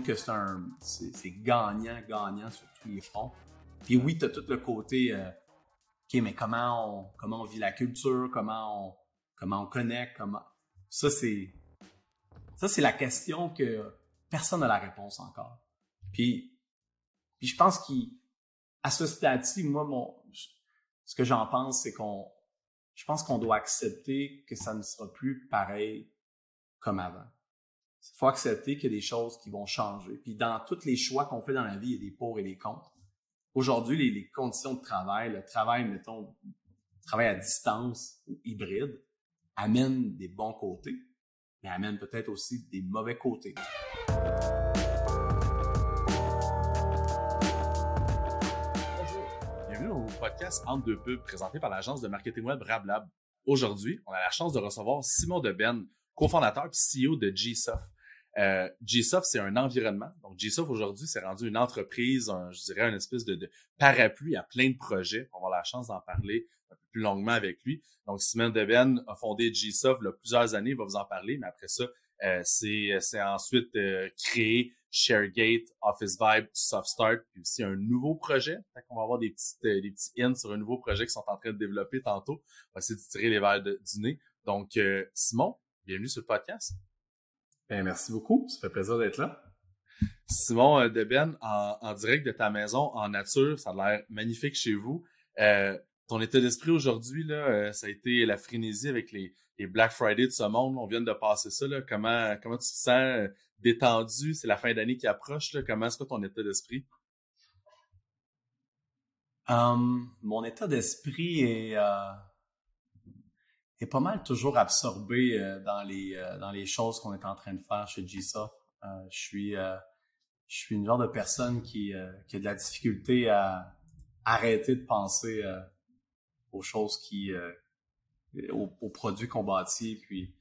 que c'est gagnant, gagnant sur tous les fronts. Puis oui, tu as tout le côté euh, OK, mais comment on comment on vit la culture, comment on comment on connecte, comment ça c'est ça c'est la question que personne n'a la réponse encore. Puis puis je pense qu'à ce stade-ci, moi mon ce que j'en pense c'est qu'on je pense qu'on doit accepter que ça ne sera plus pareil comme avant. Il faut accepter qu'il y a des choses qui vont changer. Puis dans tous les choix qu'on fait dans la vie, il y a des pour et des contre. Aujourd'hui, les, conditions de travail, le travail, mettons, travail à distance ou hybride, amènent des bons côtés, mais amènent peut-être aussi des mauvais côtés. Bienvenue au podcast Entre deux pubs présenté par l'agence de marketing web RabLab. Aujourd'hui, on a la chance de recevoir Simon Deben, cofondateur et CEO de GSoft. Euh, GSoft, c'est un environnement. Donc, GSoft, aujourd'hui, c'est rendu une entreprise, je dirais, une espèce de, parapluie à plein de projets. On va avoir la chance d'en parler un peu plus longuement avec lui. Donc, Simon Deben a fondé GSoft il y a plusieurs années, il va vous en parler, mais après ça, euh, c'est ensuite euh, créé ShareGate, Office Vibe, SoftStart, puis aussi un nouveau projet. On va avoir des petites, des petits hints sur un nouveau projet qu'ils sont en train de développer tantôt. On va essayer de tirer les verres de, du nez. Donc, Simon, bienvenue sur le podcast. Ben, merci beaucoup. Ça fait plaisir d'être là. Simon euh, Deben, en, en, direct de ta maison, en nature, ça a l'air magnifique chez vous. Euh, ton état d'esprit aujourd'hui, là, euh, ça a été la frénésie avec les, les, Black Friday de ce monde. On vient de passer ça. Là. Comment, comment tu te sens détendu? C'est la fin d'année qui approche. Là. Comment est-ce que ton état d'esprit? Um, mon état d'esprit est est pas mal toujours absorbé euh, dans les euh, dans les choses qu'on est en train de faire chez GSoft. Euh, je suis je suis une genre de personne qui, qui a de la difficulté à arrêter de penser aux choses qui aux, produits qu'on bâtit puis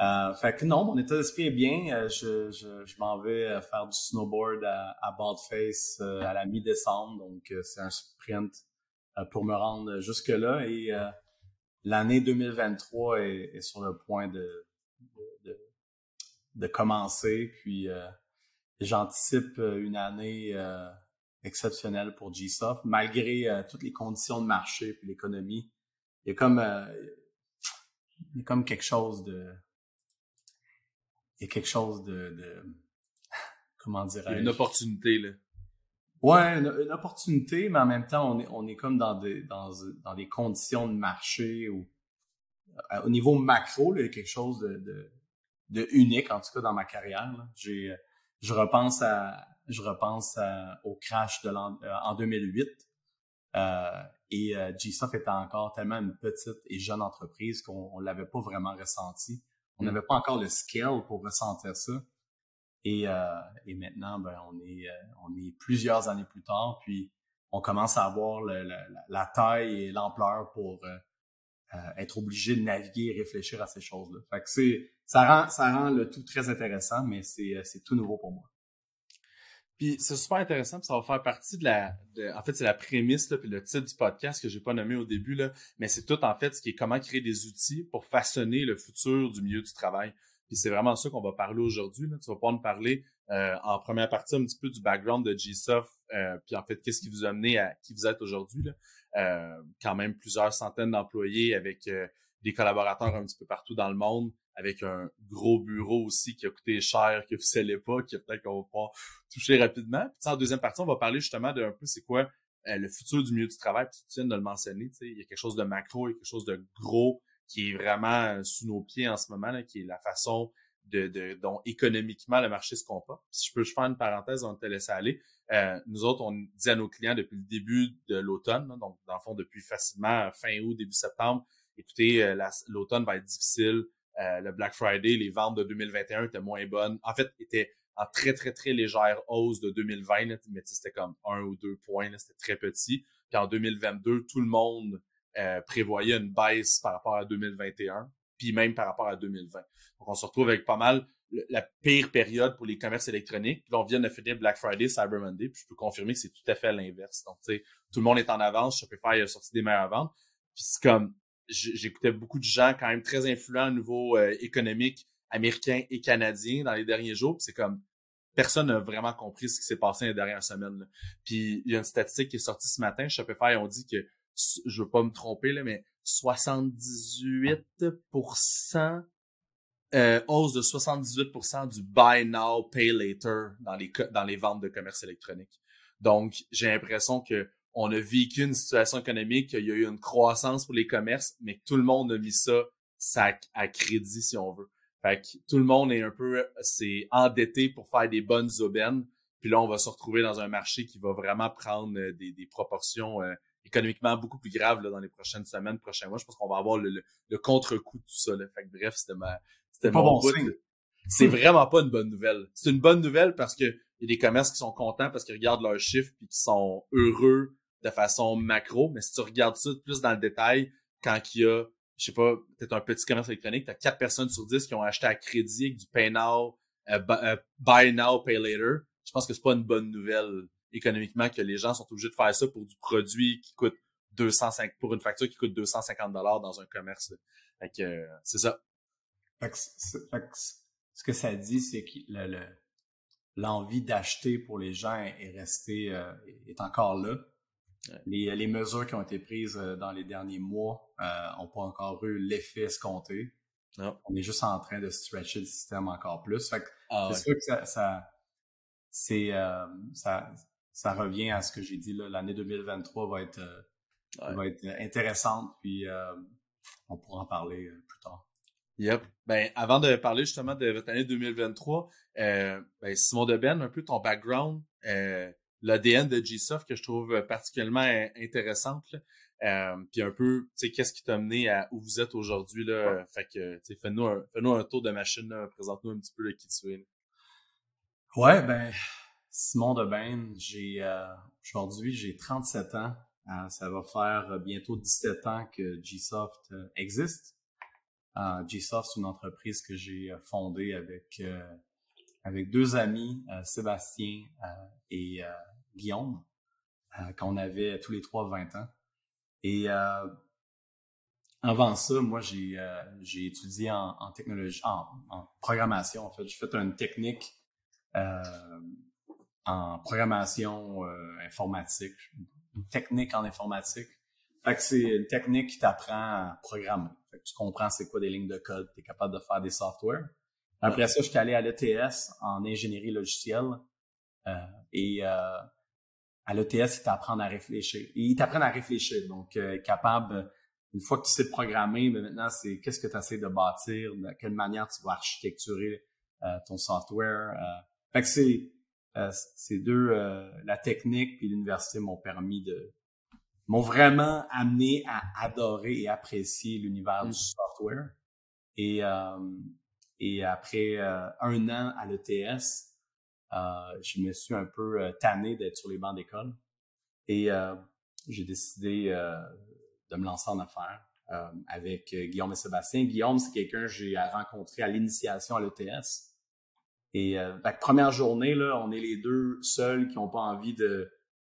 fait que non, mon état d'esprit est bien. je, je, je m'en vais faire du snowboard à, à Baldface à la mi-décembre, donc c'est un sprint pour me rendre jusque là et l'année 2023 est, sur le point de, de, de, commencer. Puis euh, j'anticipe euh, une année euh, exceptionnelle pour GSoft, malgré toutes les conditions de marché puis l'économie. Il y a comme il y a comme quelque chose de il y a quelque chose de, de comment dirais-je une opportunité là Ouais, une, opportunité, mais en même temps, on est, on est comme dans des, dans, dans des conditions de marché où, euh, au niveau macro, il y a quelque chose de, de, de, unique, en tout cas dans ma carrière. J'ai, je repense à, je repense au crash de l'an, euh, en 2008. Euh, et euh, GSoft était encore tellement une petite et jeune entreprise qu'on l'avait pas vraiment ressenti. On mm. n'avait pas encore le scale pour ressentir ça. Et, euh, et maintenant, ben, on est, euh, on est plusieurs années plus tard, puis on commence à avoir la taille et l'ampleur pour euh, être obligé de naviguer et réfléchir à ces choses-là. C'est, ça rend, ça rend le tout très intéressant, mais c'est, c'est tout nouveau pour moi. Puis c'est super intéressant, puis ça va faire partie de la, de, en fait c'est la prémisse là, puis le titre du podcast que j'ai pas nommé au début là, mais c'est tout en fait ce qui est comment créer des outils pour façonner le futur du milieu du travail. Puis c'est vraiment ça qu'on va parler aujourd'hui. Tu vas pouvoir nous parler euh, en première partie un petit peu du background de GSoft, euh, puis en fait, qu'est-ce qui vous a amené à qui vous êtes aujourd'hui. Euh, quand même plusieurs centaines d'employés avec euh, des collaborateurs un petit peu partout dans le monde, avec un gros bureau aussi qui a coûté cher, que vous ne pas, qui peut-être qu'on va pouvoir toucher rapidement. Puis en deuxième partie, on va parler justement d'un peu c'est quoi le futur du milieu du travail. Puis tu viens de le mentionner, il y a quelque chose de macro, il y a quelque chose de gros qui est vraiment euh, sous nos pieds en ce moment, là, qui est la façon de, de, dont économiquement le marché se comporte. Si je peux je faire une parenthèse, on te laisse aller. Euh, nous autres, on dit à nos clients depuis le début de l'automne, donc dans le fond depuis facilement fin août, début septembre, écoutez, euh, l'automne va être difficile. Euh, le Black Friday, les ventes de 2021 étaient moins bonnes. En fait, étaient en très, très, très légère hausse de 2020, mais c'était comme un ou deux points, c'était très petit. Puis en 2022, tout le monde euh, prévoyait une baisse par rapport à 2021, puis même par rapport à 2020. Donc, on se retrouve avec pas mal la pire période pour les commerces électroniques. Puis là, on vient de finir Black Friday, Cyber Monday, puis je peux confirmer que c'est tout à fait l'inverse. Donc, tu sais, tout le monde est en avance, Shopify a sorti des meilleures ventes. Puis c'est comme, j'écoutais beaucoup de gens quand même très influents au niveau euh, économique américain et canadien dans les derniers jours. Puis c'est comme, personne n'a vraiment compris ce qui s'est passé les dernières semaines. Puis il y a une statistique qui est sortie ce matin, Shopify ont dit que je veux pas me tromper là, mais 78% euh, hausse de 78% du buy now pay later dans les dans les ventes de commerce électronique. Donc j'ai l'impression que on a vécu une situation économique, qu'il y a eu une croissance pour les commerces, mais que tout le monde a mis ça, ça à crédit si on veut. Fait que tout le monde est un peu c'est endetté pour faire des bonnes aubaines. Puis là, on va se retrouver dans un marché qui va vraiment prendre euh, des, des proportions euh, économiquement beaucoup plus graves là, dans les prochaines semaines, prochains mois. Je pense qu'on va avoir le, le, contre-coup de tout ça. Là. Fait que bref, c'était ma c'était mon bon C'est vraiment pas une bonne nouvelle. C'est une bonne nouvelle parce que il y a des commerces qui sont contents parce qu'ils regardent leurs chiffres puis qui sont heureux de façon macro. Mais si tu regardes ça plus dans le détail, quand il y a je sais pas, peut-être un petit commerce électronique, tu as 4 personnes sur 10 qui ont acheté à crédit avec du pay now, euh, buy now, pay later. Je pense que c'est pas une bonne nouvelle économiquement que les gens sont obligés de faire ça pour du produit qui coûte 205 pour une facture qui coûte 250 dollars dans un commerce. Fait que euh, c'est ça. Fait que, ce que ça dit, c'est que l'envie d'acheter pour les gens est restée, est encore là. Les, les, mesures qui ont été prises euh, dans les derniers mois n'ont euh, pas encore eu l'effet escompté. On est juste en train de stretcher le système encore plus. Ah c'est sûr que ça, ça c'est euh, ça, ça revient à ce que j'ai dit là. L'année 2023 va être va être intéressante, puis on pourra en parler plus tard. Yep. Ben, avant de parler justement de votre année 2023, ben, Simon Deben, un peu ton background, l'ADN de GSoft que je trouve particulièrement intéressante. Euh, puis un peu, tu sais, qu'est-ce qui t'a amené à où vous êtes aujourd'hui là? Fait que, tu sais, fais-nous un, fais un tour de machine, présente-nous un petit peu le qui tu es. Ouais, ben Simon Debain, j'ai euh, aujourd'hui j'ai 37 ans. Euh, ça va faire bientôt 17 ans que GSoft existe. GSoft, c'est une entreprise que j'ai fondée avec avec deux amis, Sébastien et Guillaume, euh, quand on avait tous les trois 20 ans. Et euh, avant ça, moi, j'ai euh, étudié en, technologie, en, programmation. En fait, j'ai fait une technique en programmation informatique, une technique en informatique. Fait que c'est une technique qui t'apprend à programmer. Fait que tu comprends c'est quoi des lignes de code, tu es capable de faire des softwares. Après ça, je suis allé à l'ETS en ingénierie logicielle. et à l'ETS, ils t'apprennent à réfléchir. ils t'apprennent à réfléchir. Donc, euh, capable, une fois que tu sais programmer, mais maintenant, c'est qu'est-ce que tu essaies de bâtir, de quelle manière tu vas architecturer euh, ton software. Euh. Fait que c'est ces deux, la technique puis l'université m'ont permis de, m'ont vraiment amené à adorer et apprécier l'univers du mm. software. Et, et après un an à l'ETS, euh, je me suis un peu euh, tanné d'être sur les bancs d'école et euh, j'ai décidé de me lancer en affaires avec Guillaume et Sébastien. Guillaume, c'est quelqu'un que j'ai rencontré à l'initiation à l'ETS. Et la première journée, là, on est les deux seuls qui n'ont pas envie de,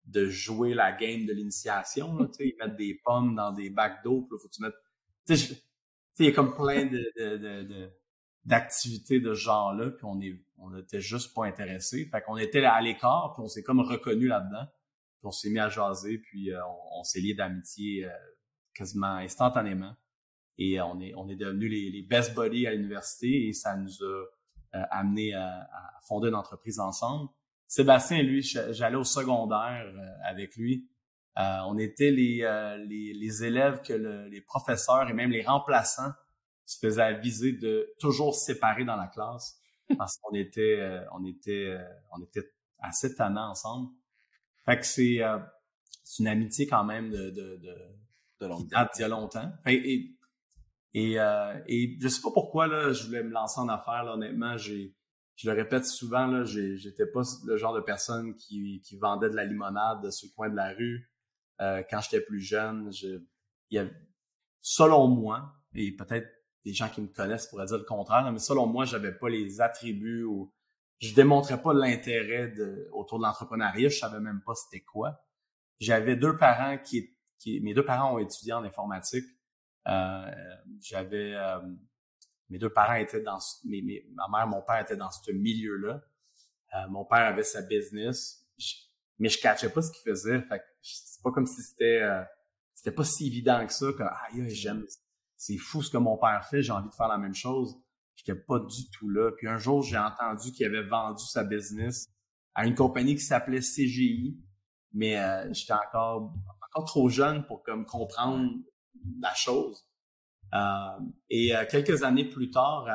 de jouer la game de l'initiation. Ils mettent des pommes dans des bacs d'eau, il faut que tu mettes... Il y a comme plein de, de, de d'activités de ce genre-là, puis on est, on était juste pas intéressés. Fait qu'on était à l'écart, puis on s'est comme reconnu là-dedans. Puis on s'est mis à jaser, puis euh, on, s'est lié d'amitié euh, quasiment instantanément. Et on est, on est devenus les, les best buddies à l'université et ça nous a euh, amené à, à, fonder une entreprise ensemble. Sébastien, lui, j'allais au secondaire avec lui. on était les, les, les, élèves que les professeurs et même les remplaçants se faisait aviser de toujours se séparer dans la classe parce qu'on était, euh, on était, euh, on était assez tannants ensemble. Fait que c'est, euh, c'est une amitié quand même de, de, de, de longue date, il y a longtemps. Et, et, et, je sais pas pourquoi là, je voulais me lancer en affaires. Là, honnêtement, j'ai, je le répète souvent là, j'étais pas le genre de personne qui, qui vendait de la limonade sur le coin de la rue. quand j'étais plus jeune, je, il y a, selon moi, et peut-être des gens qui me connaissent pourraient dire le contraire, mais selon moi, j'avais pas les attributs ou je démontrais pas l'intérêt de, autour de l'entrepreneuriat, je savais même pas c'était quoi. J'avais deux parents qui, qui, mes deux parents ont étudié en informatique. Euh, j'avais, euh, mes deux parents étaient dans, mes, ma mère, mon père étaient dans ce milieu-là. Euh, mon père avait sa business, mais je catchais pas ce qu'il faisait. Fait c'est pas comme si c'était euh, c'était pas si évident que ça que ah j'aime c'est fou ce que mon père fait, j'ai envie de faire la même chose. J'étais pas du tout là. Puis un jour, j'ai entendu qu'il avait vendu sa business à une compagnie qui s'appelait CGI, mais euh, j'étais encore encore trop jeune pour comme comprendre la chose. Euh, et quelques années plus tard,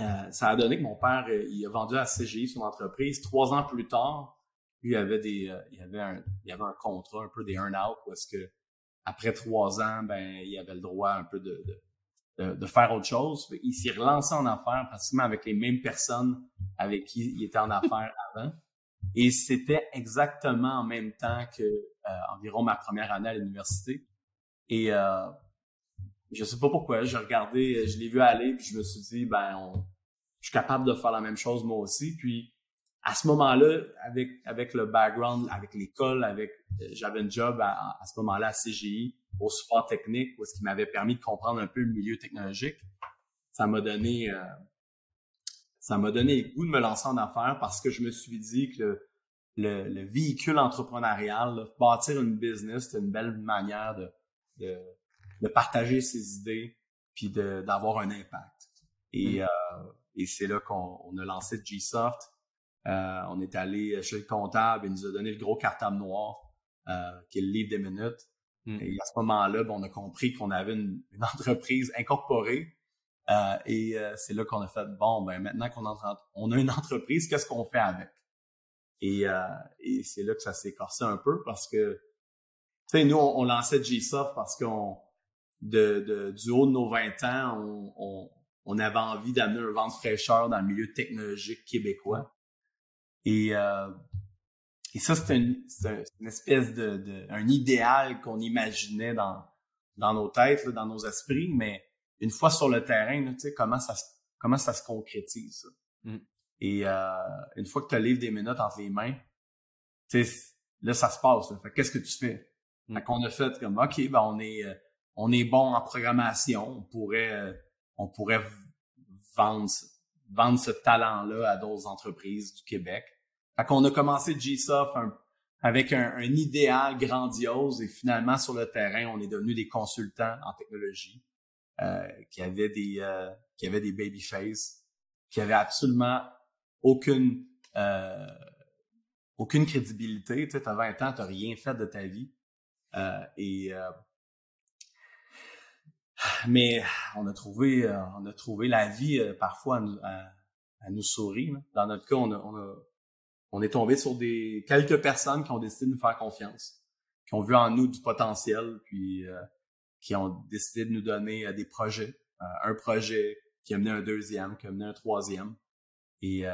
euh, ça a donné que mon père, euh, il a vendu à CGI son entreprise. Trois ans plus tard, lui, il avait des, euh, il avait un, il avait un contrat, un peu des earn-out, parce que après trois ans, ben, il avait le droit un peu de, de, de, faire autre chose. Il s'est relancé en affaires pratiquement avec les mêmes personnes avec qui il était en affaires avant. Et c'était exactement en même temps que environ ma première année à l'université. Et euh, je sais pas pourquoi, j'ai regardé, je l'ai vu aller, puis je me suis dit, ben, je suis capable de faire la même chose moi aussi. Puis à ce moment-là, avec avec le background, avec l'école, avec euh, j'avais un job à, ce moment-là à CGI au support technique, ce qui m'avait permis de comprendre un peu le milieu technologique. Ça m'a donné euh, ça m'a donné le goût de me lancer en affaires parce que je me suis dit que le, le, véhicule entrepreneurial, bâtir une business, c'est une belle manière de, de de partager ses idées puis d'avoir un impact. Et, mm. euh, et c'est là qu'on a lancé Gsoft. Euh, on est allé chez le comptable, il nous a donné le gros cartable noir, euh, qui est le livre des minutes. Mm. Et à ce moment-là, ben, on a compris qu'on avait une, une, entreprise incorporée. Et c'est là qu'on a fait, bon, ben maintenant qu'on on a une entreprise, qu'est-ce qu'on fait avec? Et, et c'est là que ça s'est corsé un peu parce que, tu sais, nous, on, on lançait Gsoft parce qu'on de, du haut de nos 20 ans, on, on, avait envie d'amener un vent de fraîcheur dans le milieu technologique québécois. Et, euh, et ça, c'est une, une, espèce de, de, un idéal qu'on imaginait dans, dans nos têtes, dans nos esprits, mais une fois sur le terrain, tu sais, comment ça, comment ça se concrétise. Ça? Mm. Et euh, une fois que tu as le livre des minutes entre les mains, tu sais, là, ça se passe. Qu'est-ce que tu fais? Mm. Fait qu'on a fait comme, OK, ben on est euh, on est bon en programmation, on pourrait, euh, on pourrait vendre, vendre ce talent-là à d'autres entreprises du Québec. Fait qu'on a commencé GSoft avec un, idéal grandiose et finalement sur le terrain, on est devenu des consultants en technologie euh, qui avaient des euh, qui avaient des babyface, qui avaient absolument aucune euh, aucune crédibilité. Tu sais, as 20 ans, t'as rien fait de ta vie. Euh, et mais on a trouvé, euh, on a trouvé la vie euh, parfois à nous, sourire. Dans notre cas, on, a, on, est tombé sur des quelques personnes qui ont décidé de nous faire confiance, qui ont vu en nous du potentiel, puis euh, qui ont décidé de nous donner des projets. un projet qui a mené un deuxième, qui a mené un troisième. Et,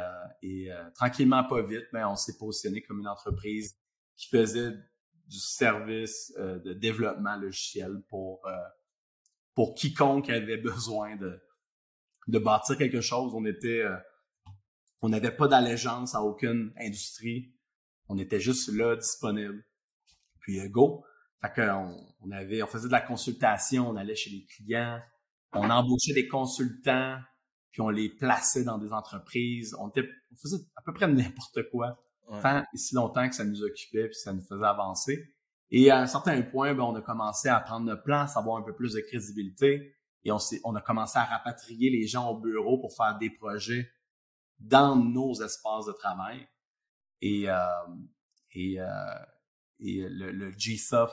et tranquillement, pas vite, mais on s'est positionné comme une entreprise qui faisait du service de développement logiciel pour pour quiconque avait besoin de, de bâtir quelque chose. On était, euh, on n'avait pas d'allégeance à aucune industrie. On était juste là, disponible. Puis euh, go. Fait qu'on on avait, on faisait de la consultation, on allait chez les clients, on embauchait des consultants, puis on les plaçait dans des entreprises. On faisait à peu près n'importe quoi, tant et si longtemps que ça nous occupait puis ça nous faisait avancer. Et à un certain point, ben, on a commencé à prendre notre place, avoir un peu plus de crédibilité. Et on, on a commencé à rapatrier les gens au bureau pour faire des projets dans nos espaces de travail. Et, euh, et, euh, et le, le GSOF,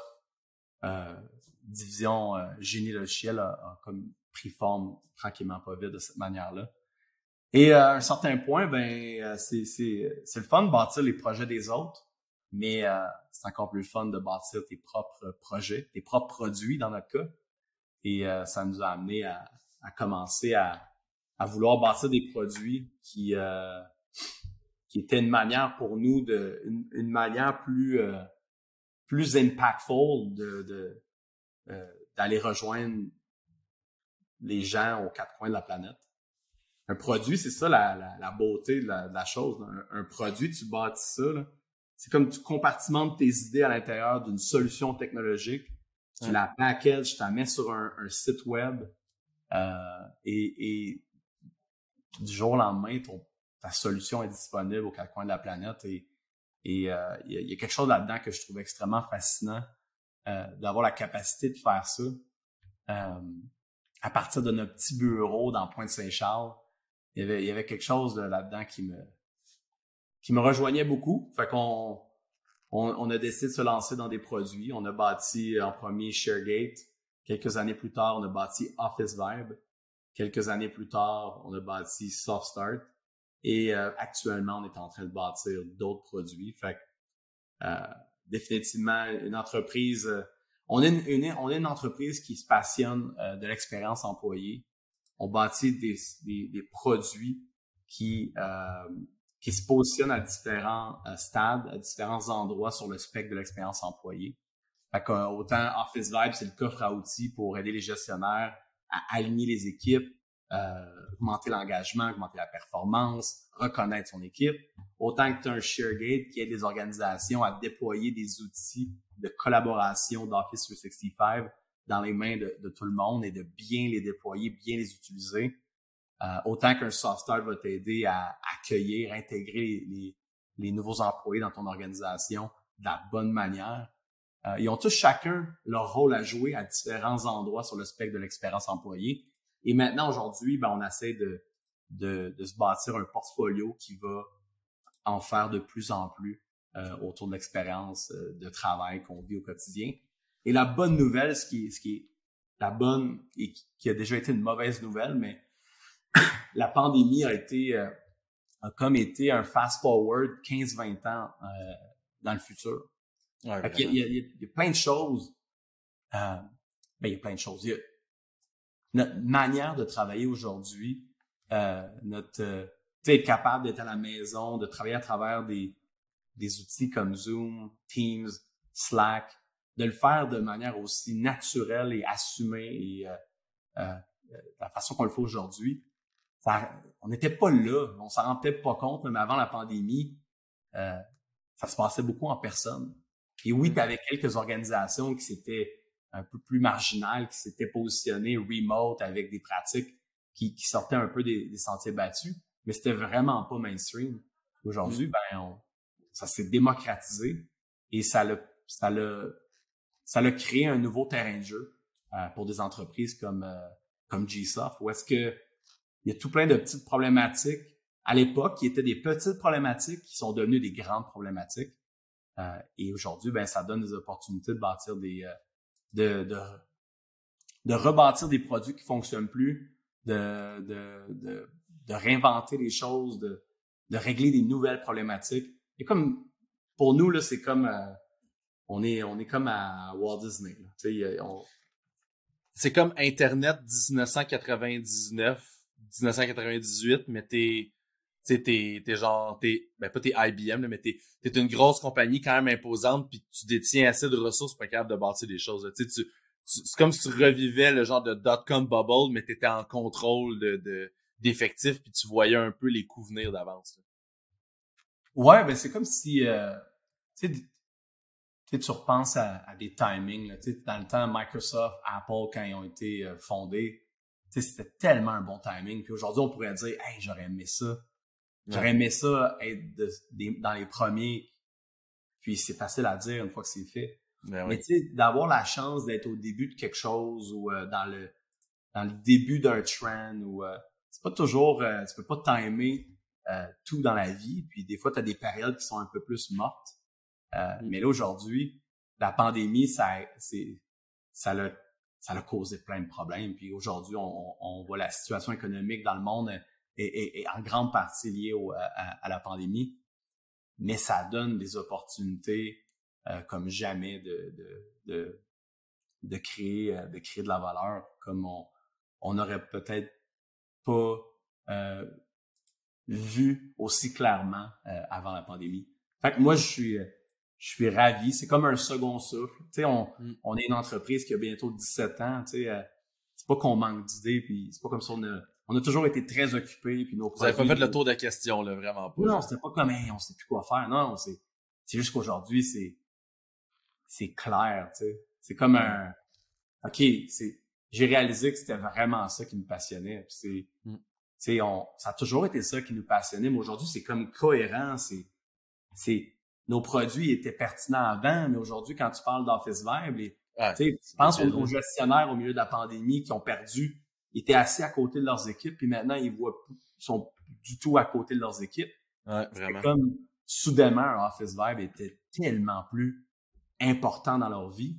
euh, division euh, génie logiciel, a, a, comme pris forme tranquillement pas vite de cette manière-là. Et à un certain point, ben euh, c'est, c'est, c'est le fun de bâtir les projets des autres mais euh, c'est encore plus fun de bâtir tes propres projets, tes propres produits dans notre cas. Et euh, ça nous a amené à, à commencer à, à, vouloir bâtir des produits qui euh, qui étaient une manière pour nous de une, une manière plus plus impactful de, de d'aller rejoindre les gens aux quatre coins de la planète. Un produit, c'est ça la, la, la beauté de la, de la chose. Un, un, produit, tu bâtis ça, là, c'est comme tu compartimentes tes idées à l'intérieur d'une solution technologique, tu la packages, tu la mets sur un, site web euh, et, et, du jour au lendemain, ton, ta solution est disponible au quatre coins de la planète et et euh, il y, a quelque chose là-dedans que je trouve extrêmement fascinant euh, d'avoir la capacité de faire ça euh, à partir de notre petit bureau dans Pointe-Saint-Charles. Il y avait, il y avait quelque chose là-dedans qui me qui me rejoignait beaucoup. Fait qu'on on, on, a décidé de se lancer dans des produits. On a bâti en premier ShareGate. Quelques années plus tard, on a bâti Office Vibe. Quelques années plus tard, on a bâti SoftStart. Et euh, actuellement, on est en train de bâtir d'autres produits. Fait euh, définitivement, une entreprise, euh, on, est une, on est une entreprise qui se passionne de l'expérience employée. On bâtit des, produits qui, qui se positionnent à différents stades, à différents endroits sur le spectre de l'expérience employée. Fait que, autant Office Vibe, c'est le coffre à outils pour aider les gestionnaires à aligner les équipes, euh, augmenter l'engagement, augmenter la performance, reconnaître son équipe, autant que tu as un ShareGate qui aide les organisations à déployer des outils de collaboration d'Office 365 dans les mains de, tout le monde et de bien les déployer, bien les utiliser. Euh, autant qu'un software va t'aider à accueillir, intégrer les, les, nouveaux employés dans ton organisation de la bonne manière. Euh, ils ont tous chacun leur rôle à jouer à différents endroits sur le spectre de l'expérience employée. Et maintenant, aujourd'hui, ben, on essaie de, de, de, se bâtir un portfolio qui va en faire de plus en plus euh, autour de l'expérience euh, de travail qu'on vit au quotidien. Et la bonne nouvelle, ce qui est, ce qui est la bonne et qui a déjà été une mauvaise nouvelle, mais la pandémie a été euh, a comme été un fast forward 15-20 ans euh, dans le futur. il, y a, il, y a, plein de choses. Euh, ben, il y a plein de choses. Il y a, notre manière de travailler aujourd'hui, notre être capable d'être à la maison, de travailler à travers des, des outils comme Zoom, Teams, Slack, de le faire de manière aussi naturelle et assumée et euh, euh la façon qu'on le fait aujourd'hui. On n'était pas là, on s'en rend peut-être pas compte, mais avant la pandémie, euh, ça se passait beaucoup en personne. Et oui, tu avais quelques organisations qui s'étaient un peu plus marginal qui s'était positionné remote avec des pratiques qui, qui sortaient un peu des, sentiers battus, mais c'était vraiment pas mainstream. Aujourd'hui, mm. ben, ça s'est démocratisé et ça l'a, ça l'a, ça l'a créé un nouveau terrain de jeu euh, pour des entreprises comme euh, comme GSoft, où est-ce que il y a tout plein de petites problématiques à l'époque qui étaient des petites problématiques qui sont devenues des grandes problématiques. Euh, et aujourd'hui, ben, ça donne des opportunités de bâtir des, euh, de, de, de rebâtir des produits qui fonctionnent plus, de, de, de, de réinventer les choses, de, de régler des nouvelles problématiques. Et comme pour nous là, c'est comme euh, on est on est comme à Walt Disney. C'est comme Internet 1999, 1998, mais t'es t'es t'es genre t'es ben pas t'es IBM mais t'es t'es une grosse compagnie quand même imposante puis tu détiens assez de ressources pour être capable de bâtir des choses tu sais tu, c'est comme si tu revivais le genre de dot-com bubble mais t'étais en contrôle de d'effectifs puis tu voyais un peu les coups venir d'avance ouais ben c'est comme si euh, tu sais tu repenses à, à des timings là, dans le temps Microsoft Apple quand ils ont été euh, fondés c'était tellement un bon timing. Puis aujourd'hui on pourrait dire hey j'aurais aimé ça. J'aurais aimé ça être dans les premiers, puis c'est facile à dire une fois que c'est fait. Ben Mais tu sais, d'avoir la chance d'être au début de quelque chose ou euh, dans le dans le début d'un trend ou euh, c'est pas toujours euh, tu peux pas t'aimer tout dans la vie. Puis des fois tu as des périodes qui sont un peu plus mortes mm. mais là aujourd'hui la pandémie ça c'est ça l'a ça a causé plein de problèmes puis aujourd'hui on, on, voit la situation économique dans le monde est, en grande partie lié à, la pandémie, mais ça donne des opportunités euh, comme jamais de, de, de, de, créer, euh, de créer de la valeur comme on, on aurait peut-être pas euh, vu aussi clairement avant la pandémie. Fait que moi, je suis, je suis ravi. C'est comme un second souffle. Tu sais, on, mm. on est une entreprise qui a bientôt 17 ans. Tu sais, c'est pas qu'on manque d'idées, puis c'est pas comme si on a on a toujours été très occupés. Puis nos Vous n'avez pas fait le tour de la question, là, vraiment pas. Non, c'était pas comme, hey, on sait plus quoi faire. Non, c'est, c'est juste qu'aujourd'hui, c'est, c'est clair, tu sais. C'est comme un, OK, c'est, j'ai réalisé que c'était vraiment ça qui me passionnait. c'est, mm. on, ça a toujours été ça qui nous passionnait, mais aujourd'hui, c'est comme cohérent. C'est, c'est, nos produits étaient pertinents avant, mais aujourd'hui, quand tu parles d'Office Vibe, les, tu pense aux, gestionnaires au milieu de la pandémie qui ont perdu, ils étaient assis à côté de leurs équipes, puis maintenant, ils voient, sont du tout à côté de leurs équipes. Ouais, vraiment. comme, soudainement, Office Vibe était tellement plus important dans leur vie.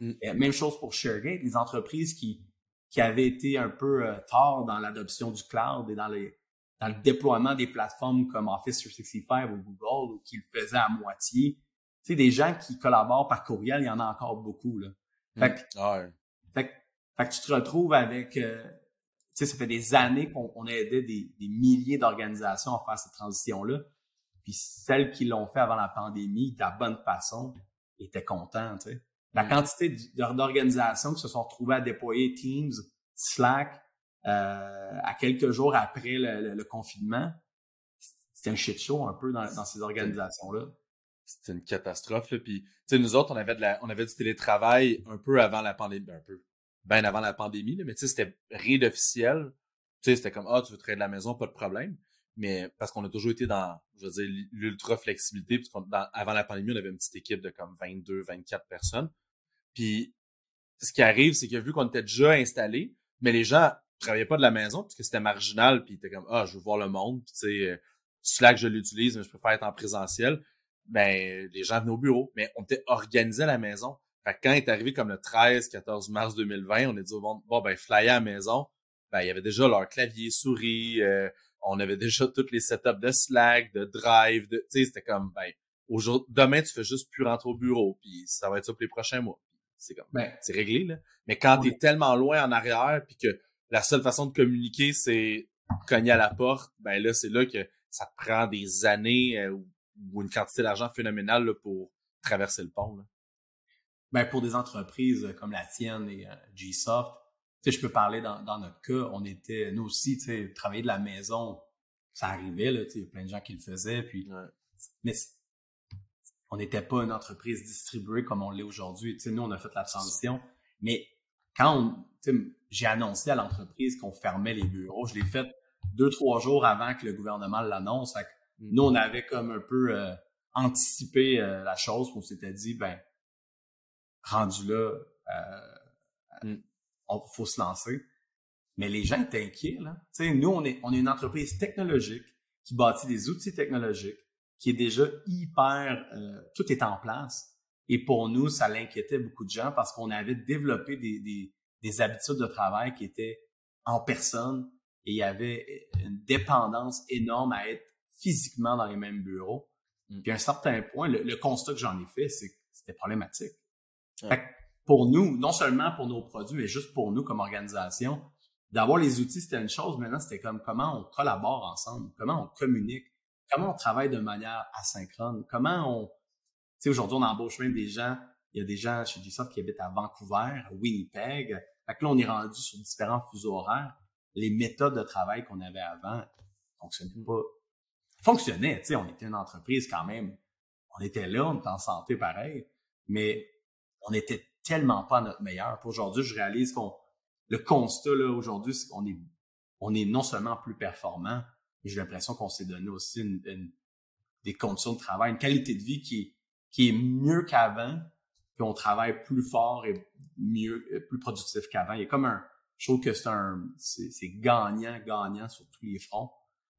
Mm. même chose pour ShareGate, les entreprises qui, qui avaient été un peu euh, tard dans l'adoption du cloud et dans, les, dans le déploiement des plateformes comme Office 365 ou Google, ou qui le faisaient à moitié. Tu sais, des gens qui collaborent par courriel, il y en a encore beaucoup. Là. Mm. Fait, que, fait, fait que tu te retrouves avec... Euh, tu sais, ça fait des années qu'on aidait des, des milliers d'organisations à faire cette transition-là. Puis celles qui l'ont fait avant la pandémie de la bonne façon étaient contents, tu sais. La mm. quantité d'organisations qui se sont retrouvées à déployer Teams, Slack, à quelques jours après le, confinement, c'était un shit show un peu dans, ces organisations-là. C'était une catastrophe. Puis, nous autres, on avait de la, on avait du télétravail un peu avant la pandémie, ben, un peu, bien avant la pandémie, là, mais c'était rien d'officiel. C'était comme, ah, tu veux travailler de la maison, pas de problème. Mais parce qu'on a toujours été dans, je veux dire, l'ultra flexibilité, puis avant la pandémie, on avait une petite équipe de comme 22, 24 personnes. Puis ce qui arrive, c'est que vu qu'on était déjà installé, mais les gens travaillaient pas de la maison parce que c'était marginal, puis étaient comme ah, je veux voir le monde, puis tu sais euh, Slack je l'utilise, mais je préfère être en présentiel. Ben les gens venaient au bureau, mais on était organisé à la maison. Fait que quand est arrivé comme le 13, 14 mars 2020, on est dit bon, bon ben flyer à la maison, ben il y avait déjà leur clavier, souris, euh, on avait déjà tous les setups de Slack, de Drive, de, tu sais, c'était comme, ben, aujourd'hui, demain, tu fais juste plus rentrer au bureau, puis ça va être ça pour les prochains mois. C'est comme, ben, c'est réglé, là. Mais quand t'es tellement loin en arrière, puis que la seule façon de communiquer, c'est cogner à la porte, ben là, c'est là que ça te prend des années euh, ou une quantité d'argent phénoménale là, pour traverser le pont. Là. Ben, pour des entreprises comme la tienne et euh, Gsoft, je peux parler dans, dans, notre cas, on était, nous aussi, tu sais, travailler de la maison, ça arrivait, là, il y a plein de gens qui le faisaient, puis, mais on n'était pas une entreprise distribuée comme on l'est aujourd'hui. Nous, on a fait la transition, mais quand j'ai annoncé à l'entreprise qu'on fermait les bureaux, je l'ai fait deux, trois jours avant que le gouvernement l'annonce. Mm. Nous, on avait comme un peu euh, anticipé euh, la chose, on s'était dit, ben, rendu là, euh, mm on faut se lancer. Mais les gens étaient inquiets. Là. nous, on est, on est une entreprise technologique qui bâtit des outils technologiques, qui est déjà hyper... Euh, tout est en place. Et pour nous, ça l'inquiétait beaucoup de gens parce qu'on avait développé des, des, des habitudes de travail qui étaient en personne et il y avait une dépendance énorme à être physiquement dans les mêmes bureaux. Mm. Puis à un certain point, le, constat que j'en ai fait, c'est que c'était problématique pour nous, non seulement pour nos produits, mais juste pour nous comme organisation, d'avoir les outils, c'était une chose. Maintenant, c'était comme comment on collabore ensemble, comment on communique, comment on travaille de manière asynchrone, comment on... Tu sais, aujourd'hui, on embauche même des gens, il y a des gens chez Gsoft qui habitent à Vancouver, à Winnipeg. Fait que là, on est rendu sur différents fuseaux horaires. Les méthodes de travail qu'on avait avant fonctionnaient pas. Fonctionnaient, tu sais, on était une entreprise quand même. On était là, on était en santé pareil, mais on était tellement pas notre meilleur. Pour aujourd'hui, je réalise qu'on le constat là aujourd'hui, c'est qu'on est on est non seulement plus performant, mais j'ai l'impression qu'on s'est donné aussi une, des conditions de travail, une qualité de vie qui qui est mieux qu'avant, puis on travaille plus fort et mieux, plus productif qu'avant. Il y a comme un, je trouve que c'est un, c'est gagnant, gagnant sur tous les fronts.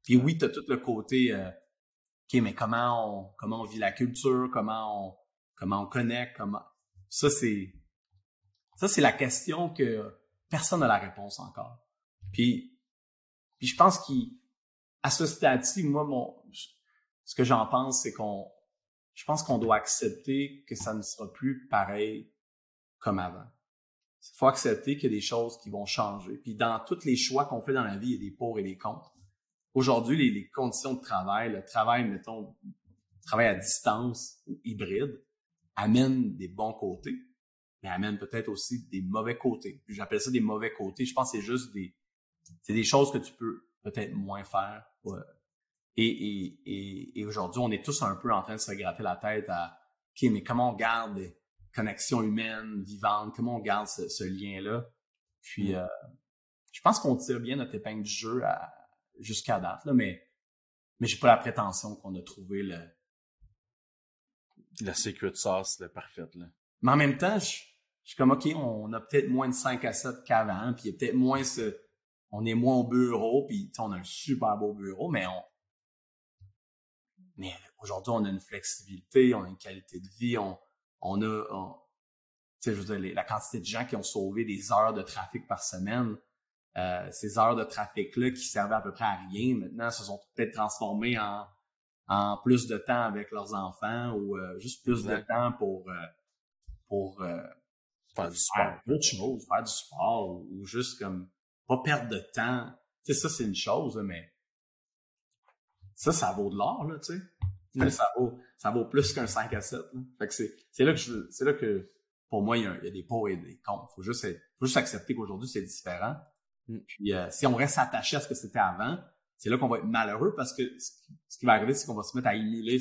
Puis oui, tu as tout le côté, euh, ok, mais comment on, comment on vit la culture, comment on, comment on connecte, comment, ça, c'est, ça, c'est la question que personne n'a la réponse encore. Puis, puis je pense qu'à ce stade-ci, moi, mon, ce que j'en pense, c'est qu'on, je pense qu'on doit accepter que ça ne sera plus pareil comme avant. Il faut accepter qu'il y a des choses qui vont changer. Puis dans tous les choix qu'on fait dans la vie, il y a des pour et des contre. Aujourd'hui, les, conditions de travail, le travail, mettons, travail à distance ou hybride, amène des bons côtés, mais amène peut-être aussi des mauvais côtés. J'appelle ça des mauvais côtés. Je pense que c'est juste des, c'est des choses que tu peux peut-être moins faire. Et, et, et, et aujourd'hui, on est tous un peu en train de se gratter la tête à, OK, mais comment on garde des connexions humaines, vivantes, comment on garde ce, lien-là? Puis, mm. euh, je pense qu'on tire bien notre épingle du jeu à, jusqu'à date, là, mais, mais j'ai pas la prétention qu'on a trouvé le. La secret sauce, la parfaite, là. Mais en même temps, je, je suis comme, OK, on a peut-être moins de 5 à 7 qu'avant, puis il y a peut-être moins ce, on est moins au bureau, puis on a un super beau bureau, mais on, mais aujourd'hui, on a une flexibilité, on a une qualité de vie, on, on a, tu sais, je veux dire, la quantité de gens qui ont sauvé des heures de trafic par semaine, euh, ces heures de trafic-là qui servaient à peu près à rien, maintenant, se sont peut-être transformées en, en plus de temps avec leurs enfants ou euh, juste plus de temps pour, euh, pour faire du sport. D'autres choses, faire du sport ou, juste comme pas perdre de temps. Tu sais, ça, c'est une chose, mais ça, ça vaut de l'or, là, tu sais. Ça vaut, ça vaut plus qu'un 5 à 7. Là. Fait que c'est, c'est là que je, c'est là que, pour moi, il y, a, il y a des pour et des contre. Faut juste, faut juste accepter qu'aujourd'hui, c'est différent. Mm. Puis, euh, si on reste attaché à ce que c'était avant, c'est là qu'on va être malheureux parce que ce qui va arriver, c'est qu'on va se mettre à émuler,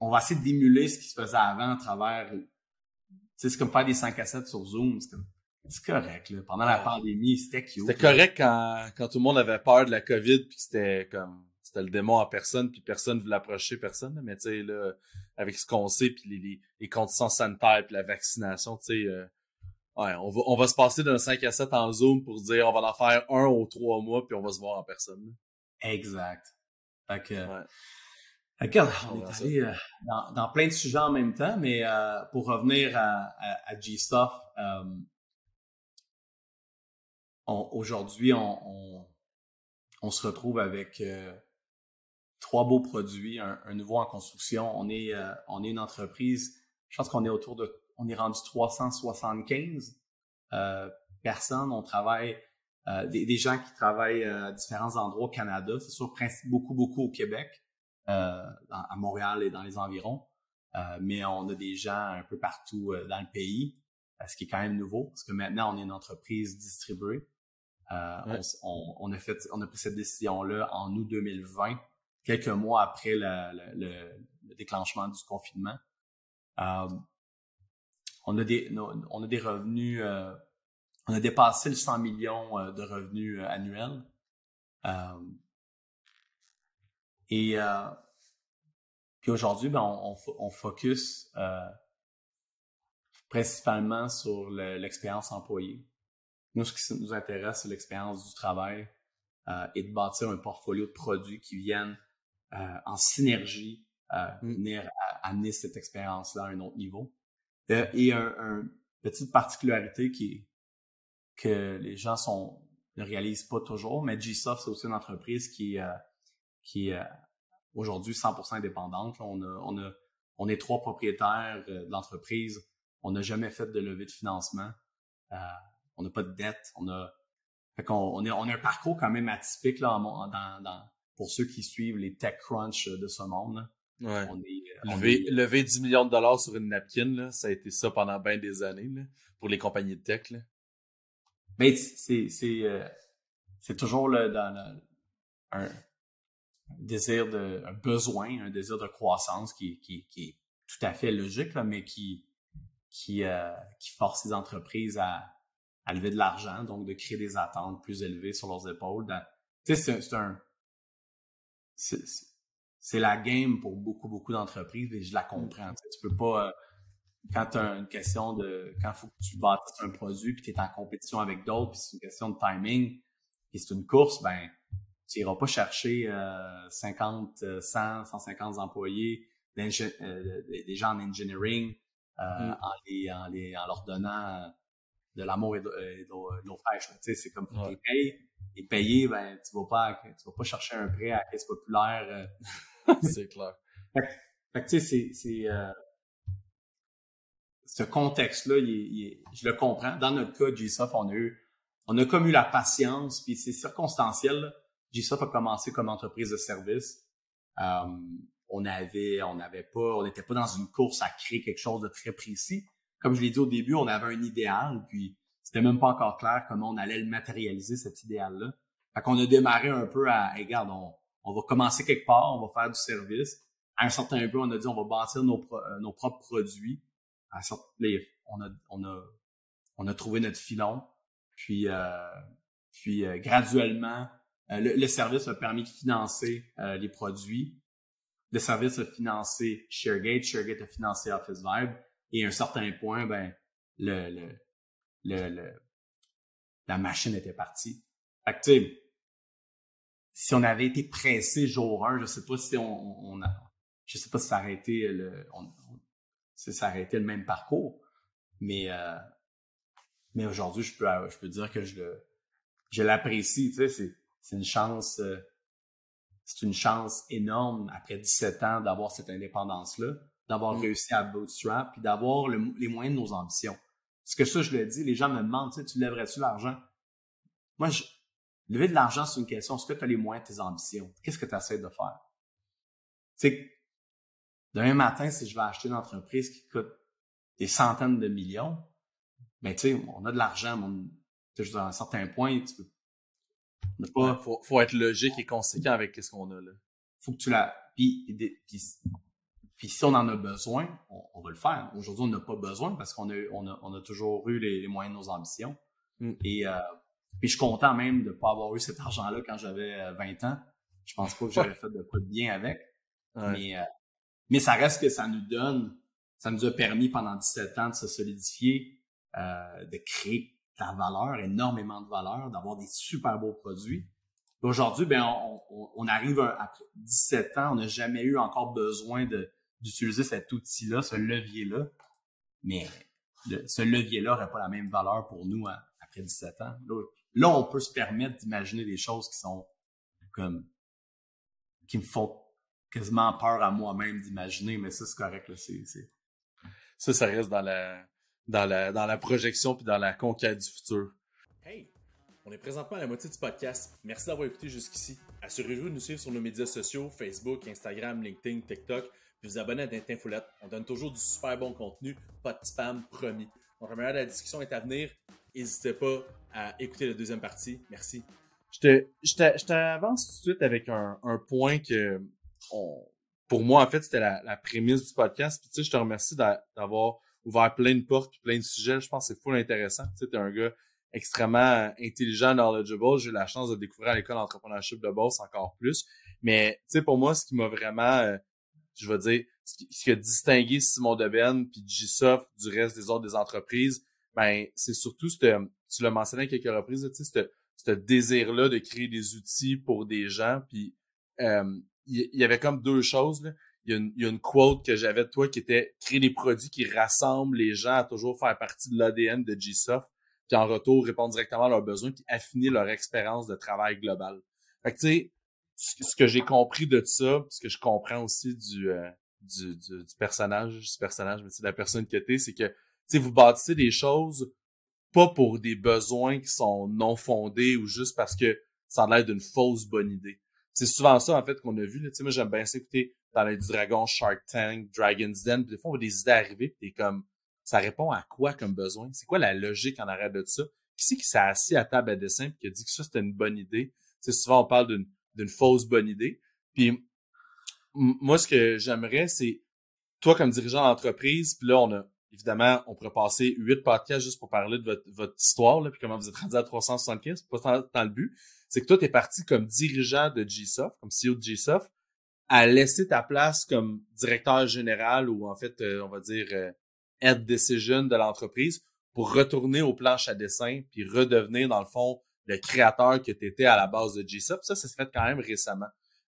on va essayer d'émuler ce qui se faisait avant à travers c'est comme faire des 5 à 7 sur Zoom. C'est correct, là. Pendant la pandémie, c'était cute. C'était correct quand, quand tout le monde avait peur de la COVID puis c'était comme, c'était le démon en personne puis personne voulait approcher personne, mais tu sais, là, avec ce qu'on sait puis les, les, conditions sanitaires puis la vaccination, tu sais, euh, ouais, on va, on va se passer d'un 5 à 7 en Zoom pour dire on va en faire un ou trois mois puis on va se voir en personne. Exact. Fait que, Regarde, on est allé euh, dans, dans, plein de sujets en même temps, mais euh, pour revenir à, à, à G-Stuff, euh, aujourd'hui, on, on, on, se retrouve avec euh, trois beaux produits, un, un, nouveau en construction. On est, euh, on est une entreprise, je pense qu'on est autour de, on est rendu 375 personnes. On travaille, des, des, gens qui travaillent à différents endroits au Canada, c'est sûr, beaucoup, beaucoup au Québec. Euh, à Montréal et dans les environs. Euh, mais on a des gens un peu partout euh, dans le pays, ce qui est quand même nouveau, parce que maintenant, on est une entreprise distribuée. on, a fait, on a pris cette décision-là en août 2020, quelques mois après le, déclenchement du confinement. on a des, on a des revenus, on a dépassé le 100 millions de revenus annuels. Et euh, puis aujourd'hui, ben, on, on, focus euh, principalement sur l'expérience employée. Nous, ce qui nous intéresse, c'est l'expérience du travail euh, et de bâtir un portfolio de produits qui viennent euh, en synergie euh, mm. venir amener cette expérience-là à un autre niveau. Euh, et un, un, petite particularité qui que les gens sont ne réalisent pas toujours, mais GSoft, c'est aussi une entreprise qui euh, qui est aujourd'hui 100% indépendante. On, a, on, a, on est trois propriétaires euh, de l'entreprise. On n'a jamais fait de levée de financement. Euh, on n'a pas de dette. On a, fait qu'on, on, est, on a un parcours quand même atypique là, dans, dans, pour ceux qui suivent les tech crunch de ce monde. Ouais. On est, lever, lever 10 millions de dollars sur une napkin, là, ça a été ça pendant bien des années là, pour les compagnies de tech. Là. Mais c'est, c'est, euh, c'est toujours le, dans le, un, un désir de, un besoin, un désir de croissance qui, qui, qui est tout à fait logique, là, mais qui, qui, euh, qui force les entreprises à, à lever de l'argent, donc de créer des attentes plus élevées sur leurs épaules. Tu sais, c'est un, c'est la game pour beaucoup, beaucoup d'entreprises, et je la comprends. Tu peux pas, euh, quand tu as une question de, quand il faut que tu bâtisses un produit, puis tu es en compétition avec d'autres, puis c'est une question de timing, et c'est une course, ben, tu iras pas chercher euh, 50, 100, 150 employés, euh, des gens en engineering, euh, mm. en, les, en, les, en, leur donnant de l'amour et de, l'eau fraîche. Tu sais, c'est comme tu ouais. payes, et payer, ben tu vas pas, tu vas pas chercher un prêt à caisse populaire. c'est clair. Fait, fait tu sais, c'est, c'est ce contexte-là, je le comprends. Dans notre cas, GSOF, on a eu, on a comme eu la patience, puis c'est circonstanciel. GSoft a commencé comme entreprise de service. Euh, on avait, on n'avait pas, on n'était pas dans une course à créer quelque chose de très précis. Comme je l'ai dit au début, on avait un idéal, puis c'était même pas encore clair comment on allait le matérialiser cet idéal-là. Fait qu'on a démarré un peu à, regarde, on, on va commencer quelque part, on va faire du service. À un certain point, on a dit on va bâtir nos, euh, nos propres produits. À un certain, on a, on a, on a trouvé notre filon. Puis, euh, puis euh, graduellement, le, service a permis de financer les produits. Le service a financé ShareGate, ShareGate a financé Office Vibe, et à un certain point, ben, le, le, le, la machine était partie. Fait que, tu sais, si on avait été pressé jour 1, je sais pas si on, on a, je sais pas si ça aurait été le, on, si ça aurait été le même parcours, mais, euh, mais aujourd'hui, je peux, je peux dire que je le, je l'apprécie, tu sais, c'est, c'est une chance, euh, c'est une chance énorme après 17 ans d'avoir cette indépendance-là, d'avoir mmh. réussi à bootstrap, puis d'avoir les moyens de nos ambitions. Parce que ça, je le dis, les gens me demandent, tu lèverais-tu l'argent? Moi, je, lever de l'argent, c'est une question. Est-ce que tu as les moyens de tes ambitions? Qu'est-ce que tu essaies de faire? Tu sais, demain matin, si je vais acheter une entreprise qui coûte des centaines de millions, ben, tu sais, on a de l'argent, mais à un certain point, tu peux pas... faut, faut être logique et conséquent avec ce qu'on a, là. Faut que tu la, puis, puis, si on en a besoin, on, va le faire. Aujourd'hui, on n'a pas besoin parce qu'on a, on a, on a toujours eu les, moyens de nos ambitions. Mm. Et, euh, puis je suis content même de ne pas avoir eu cet argent-là quand j'avais 20 euh, ans. Je pense pas que j'aurais fait de quoi de bien avec. Mais, euh, mais ça reste que ça nous donne, ça nous a permis pendant 17 ans de se solidifier, euh, de créer de la valeur, énormément de valeur, d'avoir des super beaux produits. Aujourd'hui, ben on, on, arrive après 17 ans, on n'a jamais eu encore besoin de d'utiliser cet outil-là, ce levier-là. Mais ce levier-là n'aurait pas la même valeur pour nous hein, après 17 ans. Là, on peut se permettre d'imaginer des choses qui sont comme qui me font quasiment peur à moi-même d'imaginer, mais ça, c'est correct. Là, c'est, Ça, ça reste dans la, dans la, dans la projection puis dans la conquête du futur. Hey! On est présentement à la moitié du podcast. Merci d'avoir écouté jusqu'ici. Assurez-vous de nous suivre sur nos médias sociaux, Facebook, Instagram, LinkedIn, TikTok, puis vous abonner à Tintin On donne toujours du super bon contenu, pas de spam, promis. Donc, la la discussion est à venir. N'hésitez pas à écouter la deuxième partie. Merci. Je t'avance tout de suite avec un, un point que on, pour moi, en fait, c'était la, la, prémisse du podcast. Puis, tu sais, je te remercie d'avoir ouvert plein de portes plein de sujets. Je pense que c'est full intéressant. Tu sais, es un gars extrêmement intelligent, knowledgeable. J'ai eu la chance de découvrir à l'école d'entrepreneurship de Boss encore plus. Mais, tu sais, pour moi, ce qui m'a vraiment, euh, je veux dire, ce qui, ce qui, a distingué Simon Deben puis G-Soft du reste des autres des entreprises, ben, c'est surtout tu l'as mentionné à quelques reprises, tu sais, ce désir-là de créer des outils pour des gens. Puis euh, il y, avait comme deux choses. Là. Il, y a une, il y a une quote que j'avais de toi qui était créer des produits qui rassemblent les gens à toujours faire partie de l'ADN de GSoft, puis en retour répondre directement à leurs besoins, puis affiner leur expérience de travail global. Fait que tu sais, ce que j'ai compris de ça, ce que je comprends aussi du, euh, du, du, du, personnage, du personnage, mais c'est la personne que t'es, c'est que vous bâtissez des choses pas pour des besoins qui sont non fondés ou juste parce que ça a l'air d'une fausse bonne idée. C'est souvent ça, en fait, qu'on a vu. Tu sais, moi, j'aime bien s'écouter dans les dragons Shark Tank, Dragon's Den. Puis des fois, on voit des idées arriver, puis comme, ça répond à quoi comme besoin? C'est quoi la logique en arrière de ça? Qui c'est qui s'est assis à table à dessin et qui a dit que ça, c'était une bonne idée? Tu sais, souvent, on parle d'une, d'une fausse bonne idée. Puis moi, ce que j'aimerais, c'est toi, comme dirigeant d'entreprise, puis là, on a évidemment, on pourrait passer huit podcasts juste pour parler de votre, histoire, là, puis comment vous êtes rendu à 375. C'est pas tant, le but. C'est que toi, tu es parti comme dirigeant de GSoft, comme CEO de GSoft, à laisser ta place comme directeur général ou en fait, euh, on va dire, euh, head decision de l'entreprise pour retourner aux planches à dessin puis redevenir, dans le fond, le créateur que tu étais à la base de GSoft. Ça, ça s'est fait quand même récemment.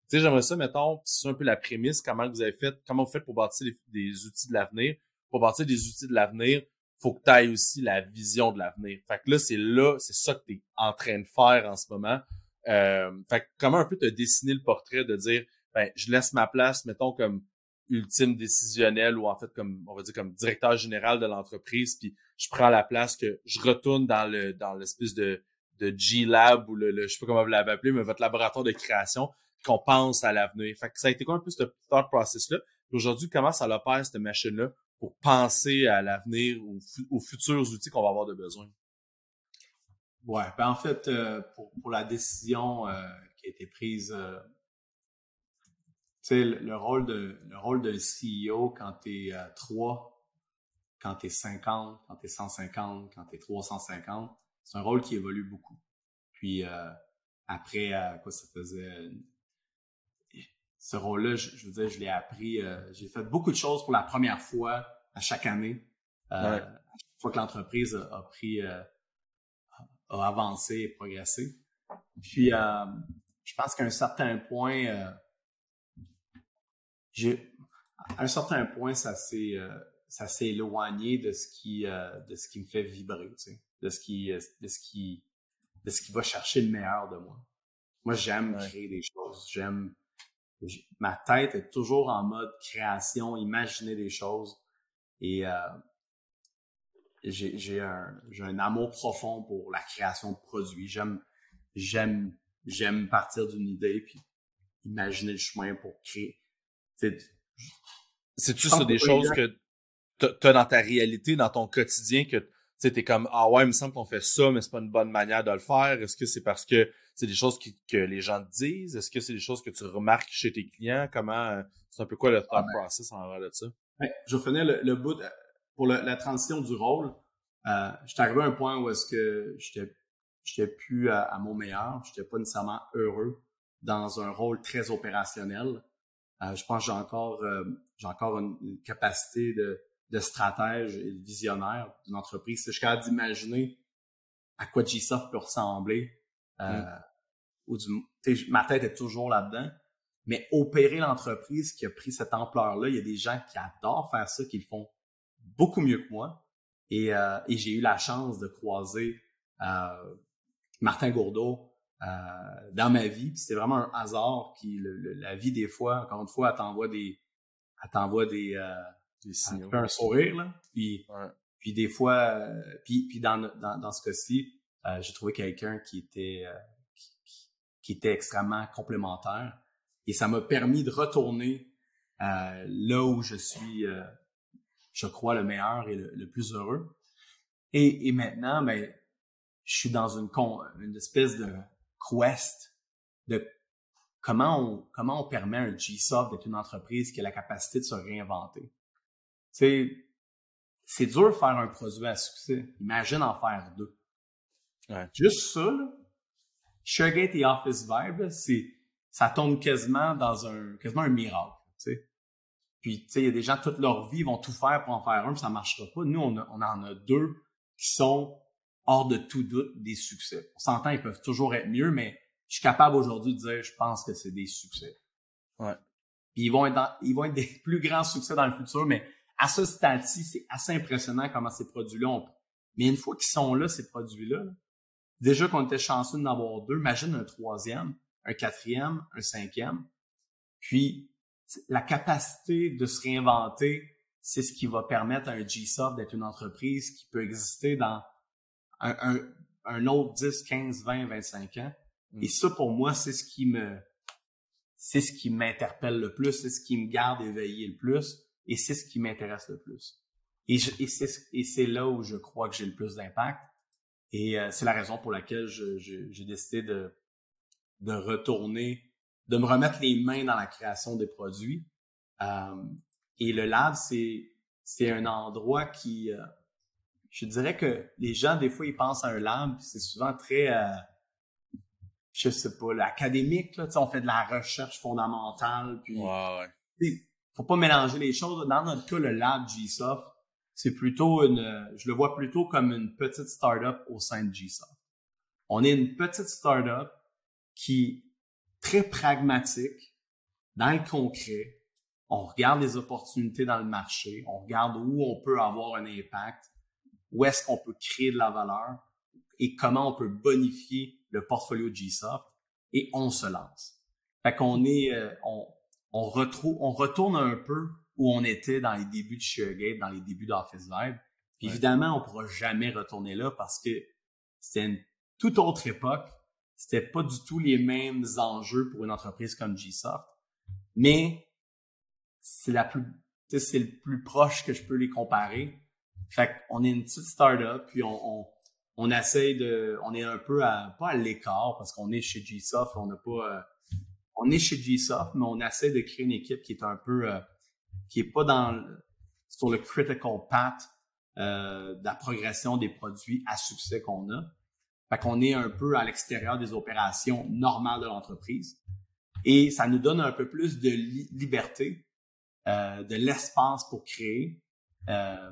Tu sais, j'aimerais ça, mettons, c'est un peu la prémisse, comment vous avez fait, comment vous faites pour bâtir des outils de l'avenir pour partir des outils de l'avenir, faut que tu ailles aussi la vision de l'avenir. Fait que là, c'est là, c'est ça que tu es en train de faire en ce moment. Euh, fait que comment un peu te dessiner le portrait de dire, ben, je laisse ma place, mettons, comme ultime décisionnel ou en fait comme on va dire comme directeur général de l'entreprise puis je prends la place que je retourne dans le dans l'espèce de de G Lab ou le, le je sais pas comment vous l'avez appelé mais votre laboratoire de création qu'on pense à l'avenir. Fait que ça a été quoi un peu ce thought process là. Aujourd'hui, comment ça l'opère cette machine là pour penser à l'avenir, aux, futurs outils qu'on va avoir de besoin? Ouais, ben en fait, euh, pour, pour, la décision euh, qui a été prise, euh, tu sais, le, rôle de le rôle de CEO quand tu es 3, quand tu es 50, quand tu es 150, quand tu es 350, c'est un rôle qui évolue beaucoup. Puis après, euh, quoi, ça faisait. Ce rôle-là, je, veux dire, je l'ai appris. j'ai fait beaucoup de choses pour la première fois à chaque année. À chaque fois que l'entreprise a, pris, a avancé et progressé. Puis, je pense qu'à un certain point, j'ai, à un certain point, ça s'est, ça s'est éloigné de ce qui euh, de ce qui me fait vibrer, tu sais, de ce qui de ce qui de ce qui va chercher le meilleur de moi. Moi, j'aime créer des choses. J'aime ma tête est toujours en mode création, imaginer des choses et euh, j'ai j'ai un j'ai un amour profond pour la création de produits. J'aime j'aime j'aime partir d'une idée puis imaginer le chemin pour créer. C'est-tu sur des choses que t'as dans ta réalité, dans ton quotidien, que tu es comme Ah ouais, il me semble qu'on fait ça, mais c'est pas une bonne manière de le faire. Est-ce que c'est parce que c'est des choses que les gens te disent? Est-ce que c'est des choses que tu remarques chez tes clients? Comment euh, c'est un peu quoi le thought ah, ben process en de ça? je finis le, le bout pour la transition du rôle. Euh, j'étais arrivé à un point où est-ce que j'étais j'étais plus à, mon meilleur, j'étais pas nécessairement heureux dans un rôle très opérationnel. Euh, je pense que j'ai encore euh, j'ai encore une, capacité de de stratège et de visionnaire d'une entreprise. Je suis capable d'imaginer à quoi GSoft peut ressembler. Euh, mm. ou du, ma tête est toujours là-dedans. Mais opérer l'entreprise qui a pris cette ampleur-là, il y a des gens qui adorent faire ça, qui le font beaucoup mieux que moi. Et, euh, et j'ai eu la chance de croiser euh, Martin Gourdeau euh, dans ma vie. C'est vraiment un hasard qui, la vie des fois, encore une fois, elle t'envoie des, elle t'envoie des, euh, des un sourire, là. Puis, puis des fois, euh, puis, puis dans, dans, dans ce cas-ci, euh, j'ai trouvé quelqu'un qui était euh, qui, qui, était extrêmement complémentaire. Et ça m'a permis de retourner là où je suis, je crois, le meilleur et le, plus heureux. Et, et maintenant, ben, je suis dans une, une espèce de quest de comment on, comment on permet à un GSoft d'être une entreprise qui a la capacité de se réinventer sais, c'est dur de faire un produit à succès. Imagine en faire deux. Juste ça, là, Sugargate et Office Vibe, c'est, ça tombe quasiment dans un, quasiment un miracle, tu sais. Puis, tu sais, il y a des gens, toute leur vie, vont tout faire pour en faire un, puis ça marchera pas. Nous, on, on en a deux qui sont, hors de tout doute, des succès. On s'entend, ils peuvent toujours être mieux, mais je suis capable aujourd'hui de dire, je pense que c'est des succès. Ouais. Puis ils vont être ils vont être des plus grands succès dans le futur, mais à ce stade-ci, c'est assez impressionnant comment ces produits-là ont. Mais une fois qu'ils sont là, ces produits-là, déjà qu'on était chanceux d'en avoir deux, imagine un troisième, un quatrième, un cinquième. Puis, la capacité de se réinventer, c'est ce qui va permettre à un GSoft d'être une entreprise qui peut exister dans un, un, autre 10, 15, 20, 25 ans. Et ça, pour moi, c'est ce qui me, c'est ce qui m'interpelle le plus, c'est ce qui me garde éveillé le plus. Et c'est ce qui m'intéresse le plus. Et, et c'est là où je crois que j'ai le plus d'impact. Et euh, c'est la raison pour laquelle j'ai décidé de, de retourner, de me remettre les mains dans la création des produits. Euh, et le lab, c'est un endroit qui, euh, je dirais que les gens des fois ils pensent à un lab, c'est souvent très, je sais pas, l'académique là, on fait de la recherche fondamentale, puis ouais, faut pas mélanger les choses. Dans notre cas, le lab GSoft, c'est plutôt une, je le vois plutôt comme une petite startup au sein de GSoft. On est une petite startup qui très pragmatique dans le concret. On regarde les opportunités dans le marché, on regarde où on peut avoir un impact, où est-ce qu'on peut créer de la valeur et comment on peut bonifier le portfolio GSoft et on se lance. Fait qu'on est, euh, on, on retrouve, on retourne un peu où on était dans les débuts de ShareGate, dans les débuts d'Office Vibe. Puis évidemment, on pourra jamais retourner là parce que c'était une toute autre époque. C'était pas du tout les mêmes enjeux pour une entreprise comme GSoft. Mais c'est la plus, c'est le plus proche que je peux les comparer. Fait qu'on est une petite startup, puis on, on, on essaye de, on est un peu à, pas à l'écart parce qu'on est chez GSoft, on n'a pas, euh, on est chez GSoft, mais on essaie de créer une équipe qui est un peu, euh, qui est pas dans sur le critical path euh, de la progression des produits à succès qu'on a. Fait qu'on est un peu à l'extérieur des opérations normales de l'entreprise. Et ça nous donne un peu plus de liberté, euh, de l'espace pour créer. Euh,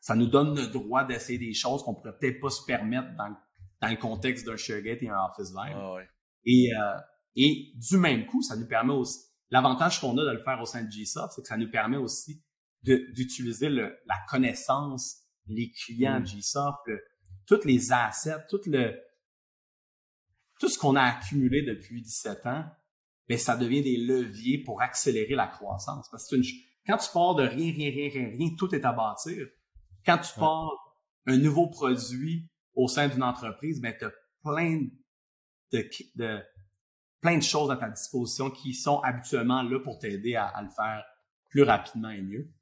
ça nous donne le droit d'essayer des choses qu'on pourrait peut-être pas se permettre dans, dans le contexte d'un ShareGate et un Office. Ah. Et, euh, et du même coup, ça nous permet aussi, l'avantage qu'on a de le faire au sein de GSoft, c'est que ça nous permet aussi d'utiliser la connaissance, les clients de GSoft, toutes les assets, tout le, tout ce qu'on a accumulé depuis 17 ans, mais ben, ça devient des leviers pour accélérer la croissance. Parce que quand tu pars de rien, rien, rien, rien, rien, tout est à bâtir. Quand tu pars un nouveau produit au sein d'une entreprise, ben, tu as plein de, de, plein de choses à ta disposition qui sont habituellement là pour t'aider à, le faire plus rapidement et mieux.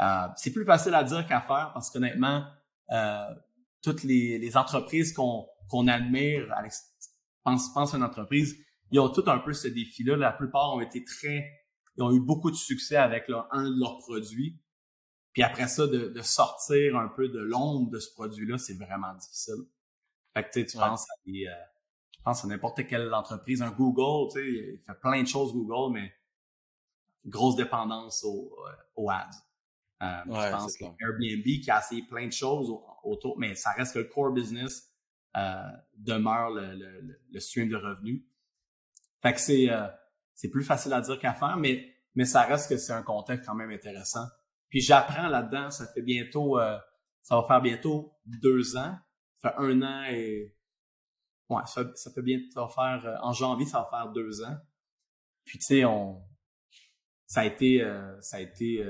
Euh, c'est plus facile à dire qu'à faire parce qu'honnêtement, euh, toutes les, les entreprises qu'on admire, pense, pense à une entreprise, ils ont tout un peu ce défi-là. La plupart ont été très, ils ont eu beaucoup de succès avec leur, un de leurs produits. Puis après ça, de, de sortir un peu de l'ombre de ce produit-là, c'est vraiment difficile. Fait que tu sais, tu penses à des, euh, tu penses à n'importe quelle entreprise, un Google, tu sais, il fait plein de choses Google, mais grosse dépendance au, euh, aux ads. Euh, je pense Airbnb qui a essayé plein de choses autour, mais ça reste que le core business euh, demeure le, le, le, stream de revenus. Fait que c'est euh, c'est plus facile à dire qu'à faire, mais mais ça reste que c'est un contexte quand même intéressant. Puis j'apprends là-dedans, ça fait bientôt ça va faire bientôt deux ans. Ça fait un an et ouais, ça, ça fait bien ça va faire euh, en janvier, ça va faire deux ans. Puis tu sais, on ça a été ça a été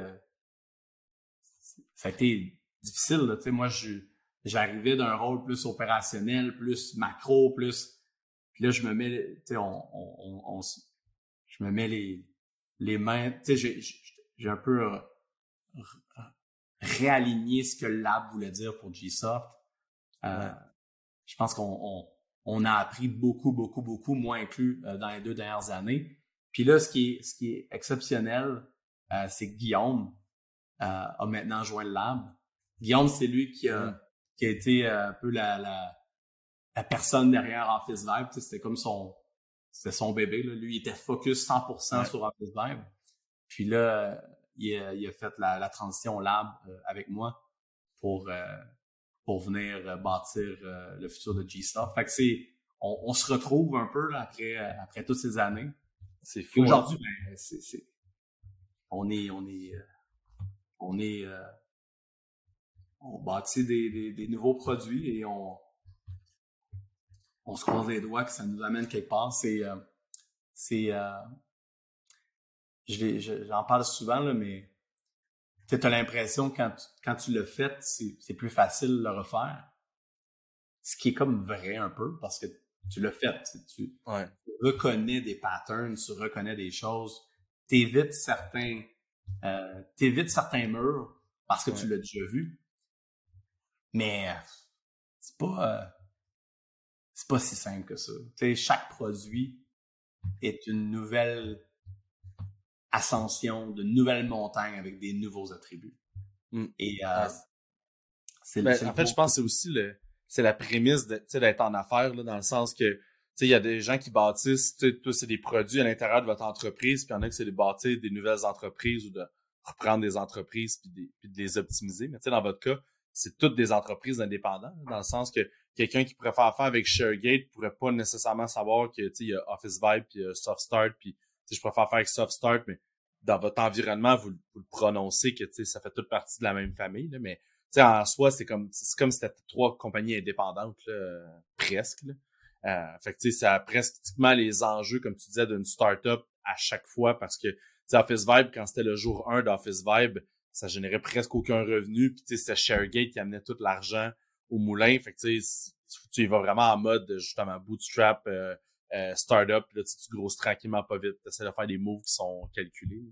ça a été difficile. Tu sais, moi, je j'arrivais d'un rôle plus opérationnel, plus macro, plus puis là, je me mets, tu sais, on, on, on, je me mets les, les mains, tu sais, j'ai un peu réaligné ce que lab voulait dire pour GSoft. Euh, Je pense qu'on on, a appris beaucoup, beaucoup, beaucoup, moins inclus euh, dans les deux dernières années. Puis là, ce qui est, ce qui est exceptionnel, euh, c'est que Guillaume euh, a maintenant joint le lab. Guillaume, c'est lui qui a, qui a été un peu la, la la personne derrière Office Vibe, c'était comme son c'était son bébé. Là. Lui, il était focus 100% sur Office Vibe. Puis là, il a, il a fait la, la, transition lab euh, avec moi pour euh, pour venir euh, bâtir le futur de G-Soft. Fait que c'est on, on, se retrouve un peu là, après après toutes ces années. C'est fou. Aujourd'hui, ben, c'est, c'est on est on est on est on bâtit des, des, des nouveaux produits et on on se croise les doigts que ça nous amène quelque part. C'est, euh, c'est, euh, j'en parle souvent là, mais tu as l'impression quand tu, quand tu le fais, c'est plus facile de le refaire. Ce qui est comme vrai un peu parce que tu le fait, tu, reconnais des patterns, tu reconnais des choses, t'évites certains, euh, t'évites certains murs parce que tu l'as déjà vu. Mais c'est pas, euh, c'est pas si simple que ça. Tu sais, chaque produit est une nouvelle ascension de nouvelles montagnes avec des nouveaux attributs. Mm. Et euh, c'est ben, En fait, je pense que c'est aussi le, c'est la prémisse de, d'être en affaires, là, dans le sens que il y a des gens qui bâtissent, tout c'est des produits à l'intérieur de votre entreprise, puis il y en a qui c'est de bâtir des nouvelles entreprises ou de reprendre des entreprises puis, de les optimiser. Mais dans votre cas, c'est toutes des entreprises indépendantes, dans le sens que quelqu'un qui pourrait faire affaire avec ShareGate pourrait pas nécessairement savoir que il y a Office Vibe puis Soft Start puis je préfère faire avec Soft Start mais dans votre environnement vous, vous le prononcez que ça fait toute partie de la même famille là, mais en soi c'est comme c'est comme si trois compagnies indépendantes là, presque là. Euh, fait que ça a presque les enjeux comme tu disais d'une startup à chaque fois parce que Office Vibe quand c'était le jour 1 d'Office Vibe ça générait presque aucun revenu puis c'était ShareGate qui amenait tout l'argent au moulin. Fait que tu tu y vas vraiment en mode justement bootstrap, euh, euh, startup, là tu grosses tranquillement pas vite. Tu essaies de faire des moves qui sont calculés.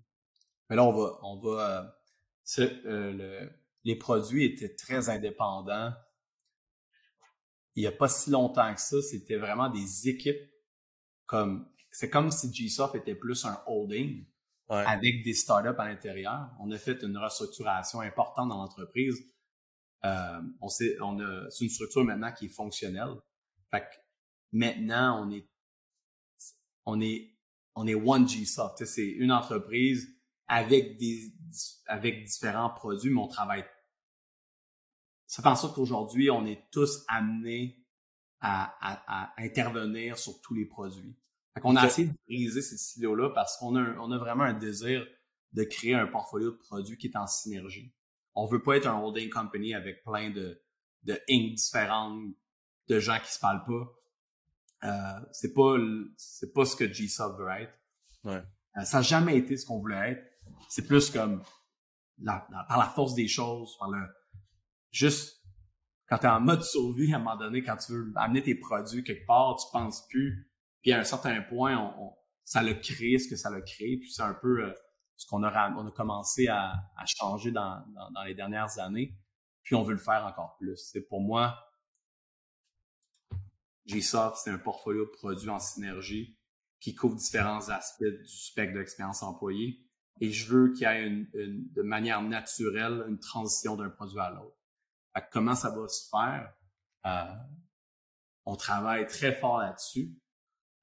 Mais là, on va, on va, euh, le, les produits étaient très indépendants. Il y a pas si longtemps que ça, c'était vraiment des équipes comme, c'est comme si Gsoft était plus un holding avec des startups à l'intérieur. On a fait une restructuration importante dans l'entreprise euh, on sait, on a, c'est une structure maintenant qui est fonctionnelle. Fait que maintenant, on est, on est, on est One G-Soft. C'est une entreprise avec des, avec différents produits, mais on travaille. Ça fait en sorte qu'aujourd'hui, on est tous amenés à, à, à, intervenir sur tous les produits. Fait qu'on a essayé de briser ces silos-là parce qu'on a, on a vraiment un désir de créer un portfolio de produits qui est en synergie. On veut pas être un holding company avec plein de, de inc différentes, de gens qui se parlent pas. Euh, c'est pas c'est pas ce que G-Sub veut être. Ouais. Euh, ça n'a jamais été ce qu'on voulait être. C'est plus comme la, par la force des choses, par le juste quand tu es en mode survie à un moment donné, quand tu veux amener tes produits quelque part, tu penses plus. Puis à un certain point, on, ça le crée ce que ça le crée. Puis c'est un peu euh, ce qu'on a, on a commencé à, à changer dans, dans, dans, les dernières années. Puis on veut le faire encore plus. C'est pour moi, GSoft, c'est un portfolio de produits en synergie qui couvre différents aspects du spectre de l'expérience employée. Et je veux qu'il y ait une, une, de manière naturelle une transition d'un produit à l'autre. Comment ça va se faire? Euh, on travaille très fort là-dessus.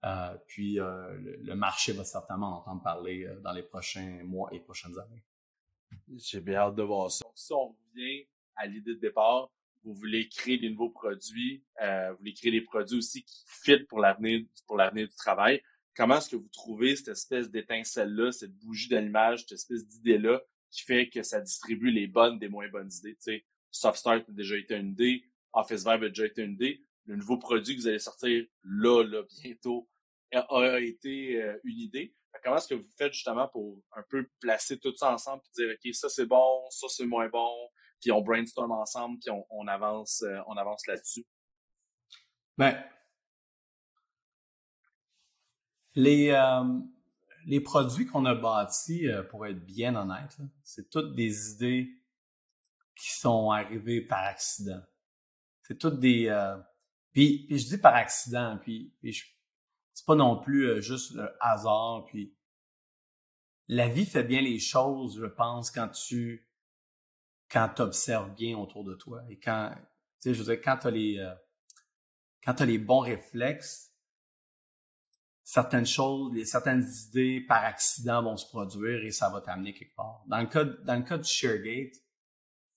Euh, puis euh, le, marché va certainement entendre parler euh, dans les prochains mois et prochaines années. J'ai bien hâte de voir ça. Si on revient à l'idée de départ, vous voulez créer des nouveaux produits, vous voulez créer des produits aussi qui fit pour l'avenir pour l'avenir du travail. Comment est-ce que vous trouvez cette espèce d'étincelle-là, cette bougie d'allumage, cette espèce d'idée-là qui fait que ça distribue les bonnes des moins bonnes idées? Tu sais, a déjà été une idée, Office Vibe a déjà été une idée. Le nouveau produit que vous allez sortir là, là, bientôt, a, été euh, une idée. Comment est-ce que vous faites justement pour un peu placer tout ça ensemble et dire OK, ça c'est bon, ça c'est moins bon, puis on brainstorm ensemble, puis on, avance, euh, on avance là-dessus? Ben, les, euh, les produits qu'on a bâtis, pour être bien honnête, c'est toutes des idées qui sont arrivées par accident. C'est toutes des... puis, je dis par accident, puis, puis c'est pas non plus euh, juste le hasard. Puis la vie fait bien les choses, je pense, quand tu quand observes bien autour de toi et quand tu sais, quand les euh, les bons réflexes, certaines choses, certaines idées par accident vont se produire et ça va t'amener quelque part. Dans le cas dans le cas ShareGate,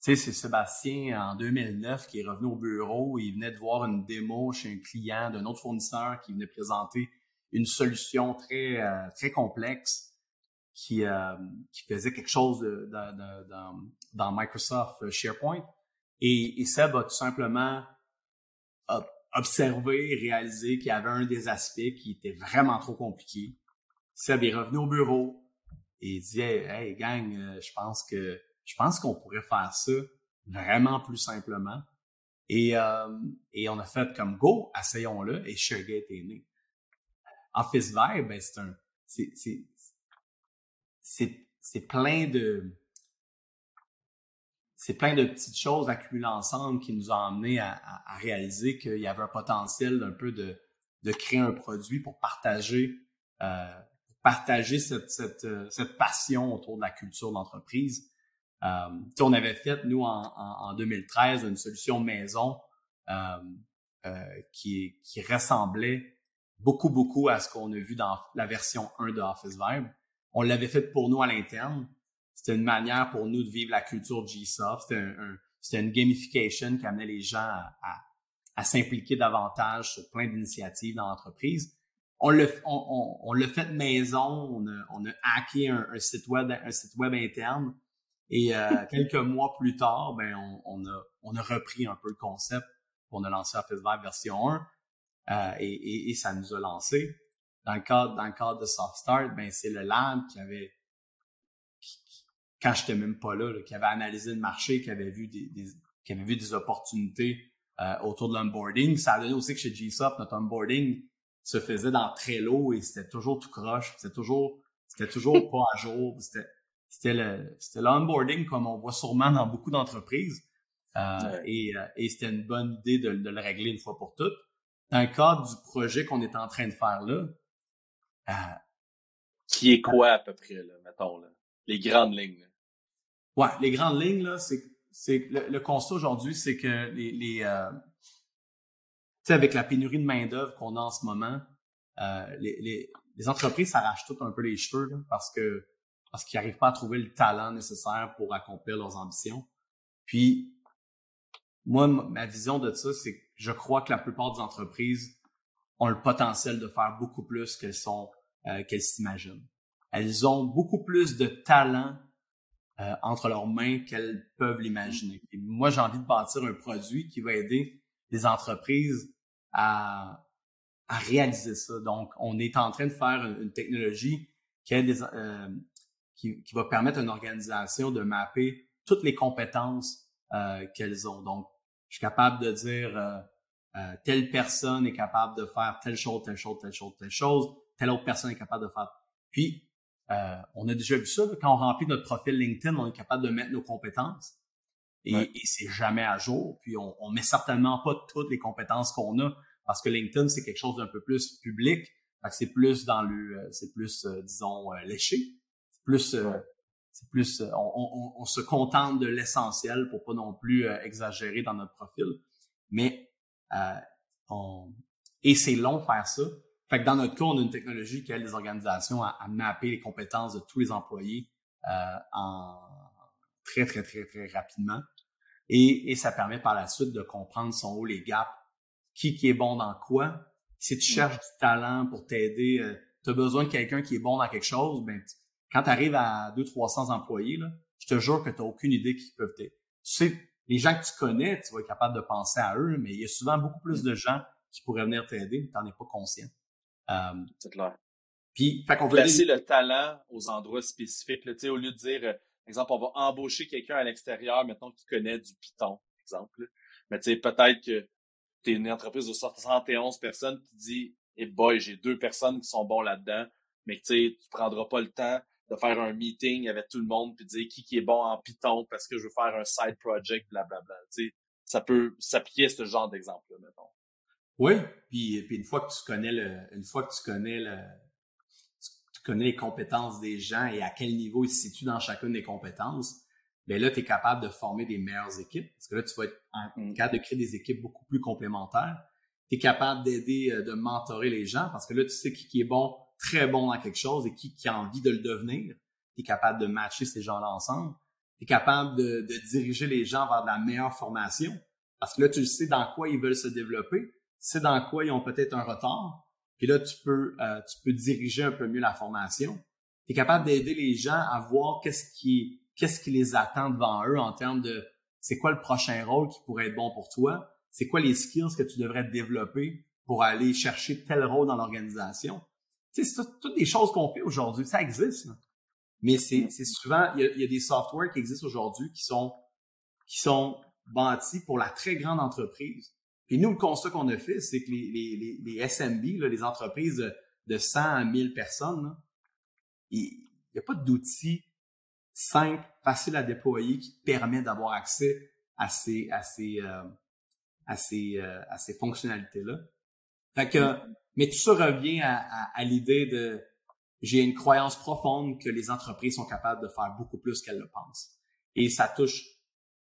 tu c'est Sébastien en 2009 qui est revenu au bureau. Il venait de voir une démo chez un client d'un autre fournisseur qui venait présenter une solution très euh, très complexe qui euh, qui faisait quelque chose de, dans Microsoft SharePoint. Et, et Seb a tout simplement observé, réalisé qu'il y avait un des aspects qui était vraiment trop compliqué. Seb est revenu au bureau et il dit hey gang, euh, je pense que je pense qu'on pourrait faire ça vraiment plus simplement. Et, euh, et on a fait comme go, essayons-le, et ShareGate est né. Office Vibe, ben, c'est un, c'est, c'est plein de, c'est plein de petites choses accumulées ensemble qui nous ont amené à, à, réaliser qu'il y avait un potentiel d'un peu de, de créer un produit pour partager, euh, partager cette, cette, cette passion autour de la culture d'entreprise. Euh, on avait fait, nous, en, en, 2013, une solution maison euh, euh, qui, qui ressemblait beaucoup, beaucoup à ce qu'on a vu dans la version 1 de Office Vibe. On l'avait fait pour nous à l'interne. C'était une manière pour nous de vivre la culture G-Soft. C'était un, un, une gamification qui amenait les gens à, à, à s'impliquer davantage sur plein d'initiatives dans l'entreprise. On l'a on, on, on fait maison, on a, on a hacké un, un, site web un site web interne et euh, quelques mois plus tard, ben, on, on, a, on a repris un peu le concept. On a lancé Office Vibe version 1 euh, et, et, et, ça nous a lancé. Dans le cadre, dans le cadre de Soft Start, ben, c'est le lab qui avait, qui, quand j'étais même pas là, qui avait analysé le marché, qui avait vu des, des qui avait vu des opportunités euh, autour de l'onboarding. Ça a donné aussi que chez GSoft, notre onboarding se faisait dans Trello et c'était toujours tout croche, c'était toujours, c'était toujours pas à jour, c'était c'était le c'était l'onboarding comme on voit sûrement dans beaucoup d'entreprises. Euh, et, euh, et c'était une bonne idée de, de, le régler une fois pour toutes. Dans le cadre du projet qu'on est en train de faire là, euh, qui est quoi à peu près là, mettons là, les grandes lignes. Là. Ouais, les grandes lignes là, c'est c'est le, constat aujourd'hui, c'est que les les, euh, sais, avec la pénurie de main-d'œuvre qu'on a en ce moment, euh, les, les, les, entreprises s'arrachent toutes un peu les cheveux parce que parce qu'ils n'arrivent pas à trouver le talent nécessaire pour accomplir leurs ambitions. Puis, moi, ma vision de ça, c'est que je crois que la plupart des entreprises ont le potentiel de faire beaucoup plus qu'elles sont euh, qu'elles s'imaginent. Elles ont beaucoup plus de talent euh, entre leurs mains qu'elles peuvent l'imaginer. moi, j'ai envie de bâtir un produit qui va aider les entreprises à, à réaliser ça. Donc, on est en train de faire une, technologie qui, euh, qui, qui, va permettre à une organisation de mapper toutes les compétences euh, qu'elles ont. Donc, je suis capable de dire euh, telle personne est capable de faire telle chose, telle chose, telle chose, telle chose, telle autre personne est capable de faire. Puis, euh, on a déjà vu ça, quand on remplit notre profil LinkedIn, on est capable de mettre nos compétences. Et, et c'est jamais à jour. Puis on, on met certainement pas toutes les compétences qu'on a parce que LinkedIn c'est quelque chose d'un peu plus public. c'est plus dans le, euh, c'est plus euh, disons léché. C'est plus, c'est plus, on, on, on, se contente de l'essentiel pour pas non plus exagérer dans notre profil. Mais on, et c'est long faire ça. Fait que dans notre cas, on a une technologie qui aide les organisations à, à mapper les compétences de tous les employés euh, en très, très, très, très rapidement. Et, et ça permet par la suite de comprendre son haut les gaps, qui, qui est bon dans quoi. Si tu cherches du talent pour t'aider, euh, tu as besoin de quelqu'un qui est bon dans quelque chose, ben, quand tu arrives à 200-300 employés, là, je te jure que tu n'as aucune idée qui peuvent t'aider. Tu sais, les gens que tu connais, tu vas être capable de penser à eux, mais il y a souvent beaucoup plus de gens qui pourraient venir t'aider, mais tu n'en es pas conscient. Euh, c'est clair. Puis, fait qu'on placer le talent aux endroits spécifiques. Là, au lieu de dire, par euh, exemple, on va embaucher quelqu'un à l'extérieur, maintenant qui connaît du Python, par exemple. Mais tu sais, peut-être que tu es une entreprise de 71 personnes qui dit, eh hey boy, j'ai deux personnes qui sont bons là-dedans, mais tu sais, tu prendras pas le temps de faire un meeting avec tout le monde puis dire qui, qui est bon en Python parce que je veux faire un side project, blablabla. Tu sais, ça peut s'appliquer à ce genre d'exemple-là, mettons. Oui, puis, puis une fois que tu connais le, une fois que tu connais le, tu connais les compétences des gens et à quel niveau ils se situent dans chacune des compétences, ben là, tu es capable de former des meilleures équipes. Parce que là, tu vas être mm. capable de créer des équipes beaucoup plus complémentaires. Tu es capable d'aider, euh, de mentorer les gens parce que là, tu sais qui, qui est bon, très bon dans quelque chose et qui, a envie de le devenir. Tu es capable de matcher ces gens-là ensemble. Tu es capable de, de diriger les gens vers de la meilleure formation. Parce que là, tu sais dans quoi ils veulent se développer c'est dans quoi ils ont peut-être un retard. Puis là, tu peux, euh, tu peux diriger un peu mieux la formation. Tu es capable d'aider les gens à voir qu'est-ce qui, qu'est-ce qui les attend devant eux en termes de c'est quoi le prochain rôle qui pourrait être bon pour toi, c'est quoi les skills que tu devrais développer pour aller chercher tel rôle dans l'organisation. Tu sais, c'est toutes des choses qu'on fait aujourd'hui, ça existe. Mais c'est, c'est souvent, il y, a, il y a des softwares qui existent aujourd'hui qui sont, qui sont bâtis pour la très grande entreprise puis nous, le constat qu'on a fait, c'est que les, les, les, SMB, les entreprises de, 100 à 1000 personnes, il n'y a pas d'outils simples, faciles à déployer qui permet d'avoir accès à ces, à ces, euh, à ces, euh, à ces fonctionnalités-là. Fait que, mais tout ça revient à, à, à l'idée de j'ai une croyance profonde que les entreprises sont capables de faire beaucoup plus qu'elles le pensent. Et ça touche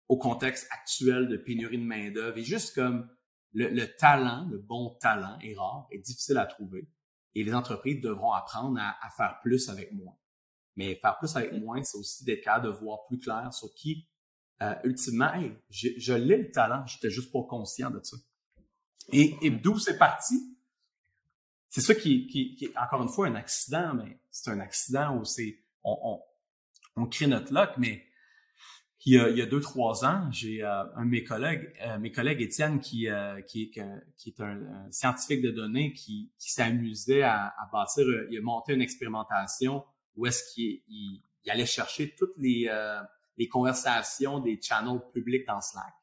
au contexte actuel de pénurie de main-d'œuvre. Et juste comme le, talent, le bon talent est rare, est difficile à trouver. Et les entreprises devront apprendre à, faire plus avec moins. Mais faire plus avec moins, c'est aussi d'être capable de voir plus clair sur qui, euh, ultimement, hey, je, l'ai le talent, j'étais juste pas conscient de ça. Et, et d'où c'est parti? C'est ça qui, qui, qui, est encore une fois un accident, mais c'est un accident où c'est on, on, on crée notre luck, mais il y a, il y a deux, trois ans, j'ai euh, un de mes collègues, euh, mes collègues Étienne, qui, euh, qui, qui est un, scientifique de données, qui, qui s'amusait à, à, bâtir, il a monté une expérimentation où est-ce qu'il il, allait chercher toutes les, les conversations des channels publics dans Slack.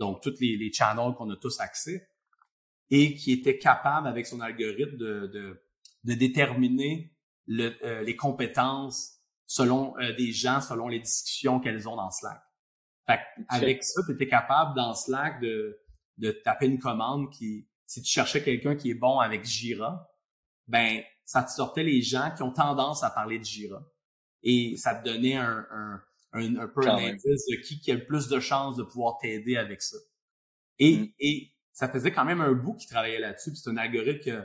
Donc, toutes les, les channels qu'on a tous accès et qui était capable, avec son algorithme, de, de, de déterminer le, les compétences selon euh, des gens, selon les discussions qu'elles ont dans Slack. Fait avec ça, tu étais capable dans Slack de, de taper une commande qui, si tu cherchais quelqu'un qui est bon avec Jira, ben ça te sortait les gens qui ont tendance à parler de Jira. Et ça te donnait un, un, un, peu un indice de qui, qui a le plus de chances de pouvoir t'aider avec ça. Et, mm. et ça faisait quand même un bout qui travaillait là-dessus. c'est un algorithme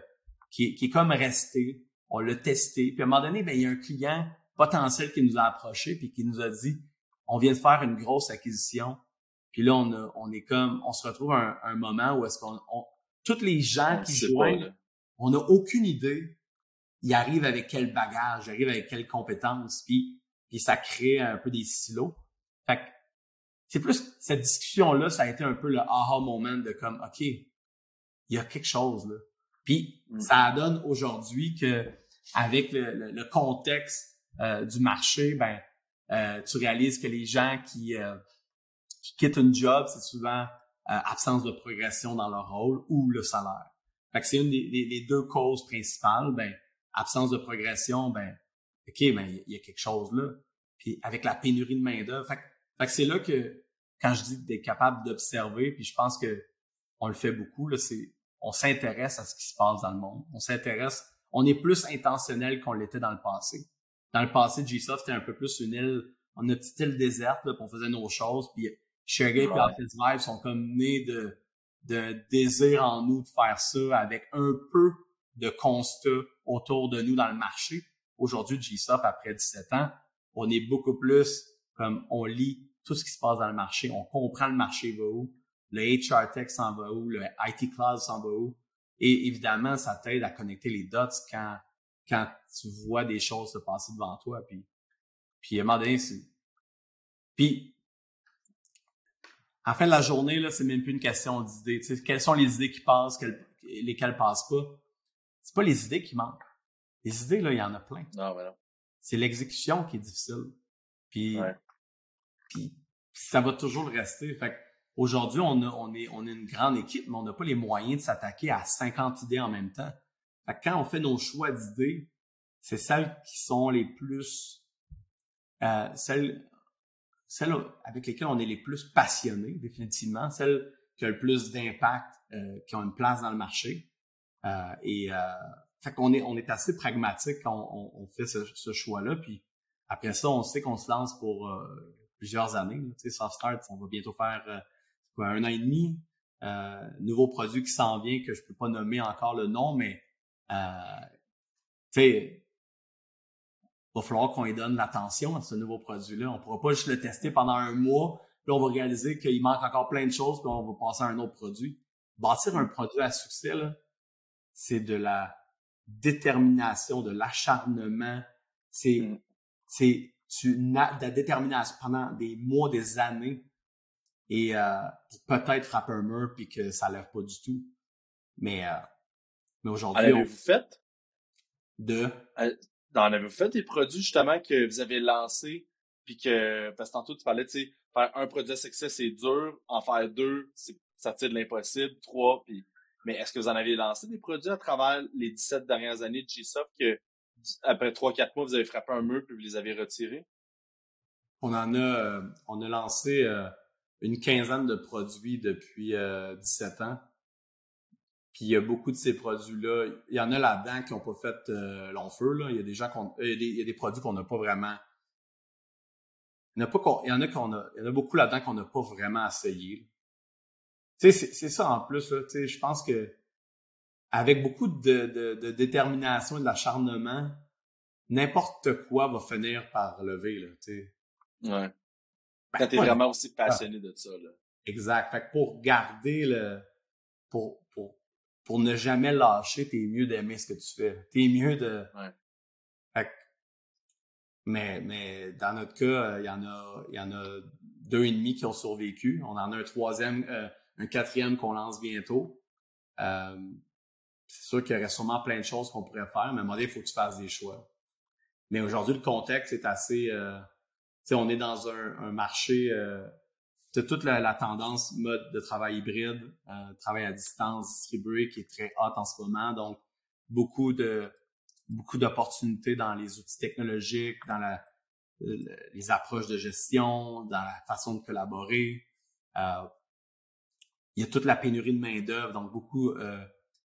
qui, qui, est comme resté. On l'a testé. Puis à un moment donné, ben, il y a un client potentiel qui nous a approché puis qui nous a dit on vient de faire une grosse acquisition. Puis là, on, on est comme, on se retrouve à un, moment où est-ce qu'on, on, toutes les gens qui jouent, on n'a aucune idée. Ils arrivent avec quel bagage, ils arrivent avec quelles compétences, puis, puis ça crée un peu des silos. Fait que c'est plus cette discussion-là, ça a été un peu le aha moment de comme, OK, il y a quelque chose là. Puis mm. ça donne aujourd'hui que avec le, le, contexte euh, du marché, ben euh, tu réalises que les gens qui, euh, qui quittent une job, c'est souvent absence de progression dans leur rôle ou le salaire. Fait que c'est une des, des, deux causes principales. Ben absence de progression, ben ok, ben il y, a quelque chose là. Puis avec la pénurie de main d'œuvre, fait, fait que c'est là que quand je dis d'être capable d'observer, puis je pense que on le fait beaucoup là, c'est on s'intéresse à ce qui se passe dans le monde. On s'intéresse, on est plus intentionnel qu'on l'était dans le passé. Dans le passé, Gsoft était un peu plus une île, on a une petite île déserte, là, puis on faisait nos choses, puis ShareGate et Office Vibe sont comme nés de, de désir en nous de faire ça avec un peu de constat autour de nous dans le marché. Aujourd'hui, GSoft, après 17 ans, on est beaucoup plus comme on lit tout ce qui se passe dans le marché, on comprend le marché va où, le HR Tech s'en va où, le IT Cloud s'en va où. Et évidemment, ça t'aide à connecter les dots quand, quand tu vois des choses se passer devant toi. Puis, puis à un moment donné, c'est... Puis, à la fin de la journée, là, c'est même plus une question d'idées. Tu sais, quelles sont les idées qui passent, quelles, lesquelles passent pas. C'est pas les idées qui manquent. Les idées, là, il y en a plein. Non, mais non. C'est l'exécution qui est difficile. Puis, ça va toujours le rester. Fait Aujourd'hui, on, on, est, une grande équipe, mais on n'a pas les moyens de s'attaquer à 50 idées en même temps. quand on fait nos choix d'idées, c'est celles qui sont les plus, euh, celles, avec lesquelles on est les plus passionnés, définitivement, celles qui ont le plus d'impact, euh, qui ont une place dans le marché. Euh, et fait on est assez pragmatique quand on, fait ce, ce choix-là. Puis après ça, on sait qu'on se lance pour plusieurs années. Tu sais, Soft Start, on va bientôt faire euh, un an et demi. Euh, nouveau produit qui s'en vient que je peux pas nommer encore le nom, mais euh, tu sais, va falloir qu'on lui donne l'attention à ce nouveau produit-là. On pourra pas juste le tester pendant un mois, puis on va réaliser qu'il manque encore plein de choses, puis on va passer à un autre produit. Bâtir un produit à succès, c'est de la détermination, de l'acharnement. C'est, mm. c'est de la détermination pendant des mois, des années et euh, peut-être frapper un mur puis que ça lève pas du tout. Mais, euh, mais aujourd'hui. avez-vous fait? De? Euh, en avez-vous fait des produits justement que vous avez lancés puis que parce que tantôt tu parlais, tu sais, faire un produit à succès c'est dur, en faire deux, ça tire de l'impossible, trois, puis mais est-ce que vous en avez lancé des produits à travers les 17 dernières années de G-Soft que après trois, quatre mois, vous avez frappé un mur puis vous les avez retirés? On en a, euh, on a lancé euh, une quinzaine de produits depuis 17 euh, ans. Puis il y a beaucoup de ces produits-là. Il y en a là-dedans qui n'ont pas fait euh, long feu. Là. Il y a des gens qu'on, il, y a des, produits qu'on n'a pas vraiment. Il y en a, pas il y en a, il beaucoup là-dedans qu'on n'a pas vraiment essayé. Tu sais, c'est, ça en plus. Là, tu sais, je pense que avec beaucoup de, de, de détermination et de l'acharnement, n'importe quoi va finir par lever. Là, tu sais. Ouais. Ben, Quand t'es vraiment aussi passionné de ça, là. Exact. Fait que pour garder le, pour, pour, pour ne jamais lâcher, t'es mieux d'aimer ce que tu fais. T'es mieux de, ouais. fait que, mais, mais dans notre cas, il y en a, il y en a deux et demi qui ont survécu. On en a un troisième, euh, un quatrième qu'on lance bientôt. Euh, c'est sûr qu'il y aurait sûrement plein de choses qu'on pourrait faire, mais à un moment donné, il faut que tu fasses des choix. Mais aujourd'hui, le contexte est assez, euh, on est dans un, un marché euh, toute la, tendance mode de travail hybride, euh, travail à distance distribué qui est très hot en ce moment. Donc, beaucoup de beaucoup d'opportunités dans les outils technologiques, dans la, les approches de gestion, dans la façon de collaborer. Euh, il y a toute la pénurie de main d'œuvre, donc beaucoup euh,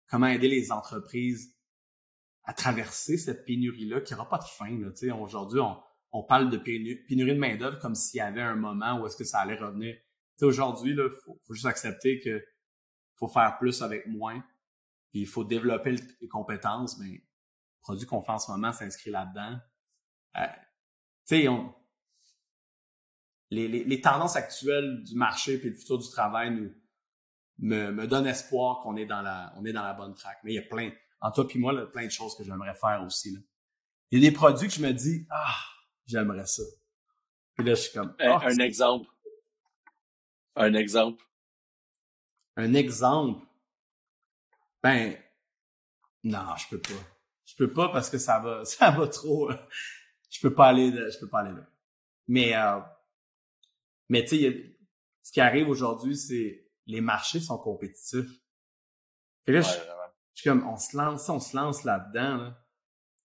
comment aider les entreprises à traverser cette pénurie-là qui n'aura pas de fin. Aujourd'hui, on, on parle de pénurie de main-d'œuvre comme s'il y avait un moment où est-ce que ça allait revenir. Aujourd'hui, il faut, juste accepter que faut faire plus avec moins. Puis il faut développer les compétences, mais le produit qu'on fait en ce moment s'inscrit là-dedans. Euh, tu sais, les, les, les, tendances actuelles du marché puis le futur du travail nous me, me donnent espoir qu'on est dans la on est dans la bonne track. Mais il y a plein, en toi puis moi, là, plein de choses que j'aimerais faire aussi. Là. Il y a des produits que je me dis ah j'aimerais ça. Puis là je suis comme un, ah, exemple. Un exemple. Un exemple? Ben non, je peux pas. Je peux pas parce que ça va ça va trop. je peux pas aller je peux pas aller là. Mais euh, mais tu sais, ce qui arrive aujourd'hui, c'est les marchés sont compétitifs. Et là, je, suis comme, on se lance, on se lance là-dedans,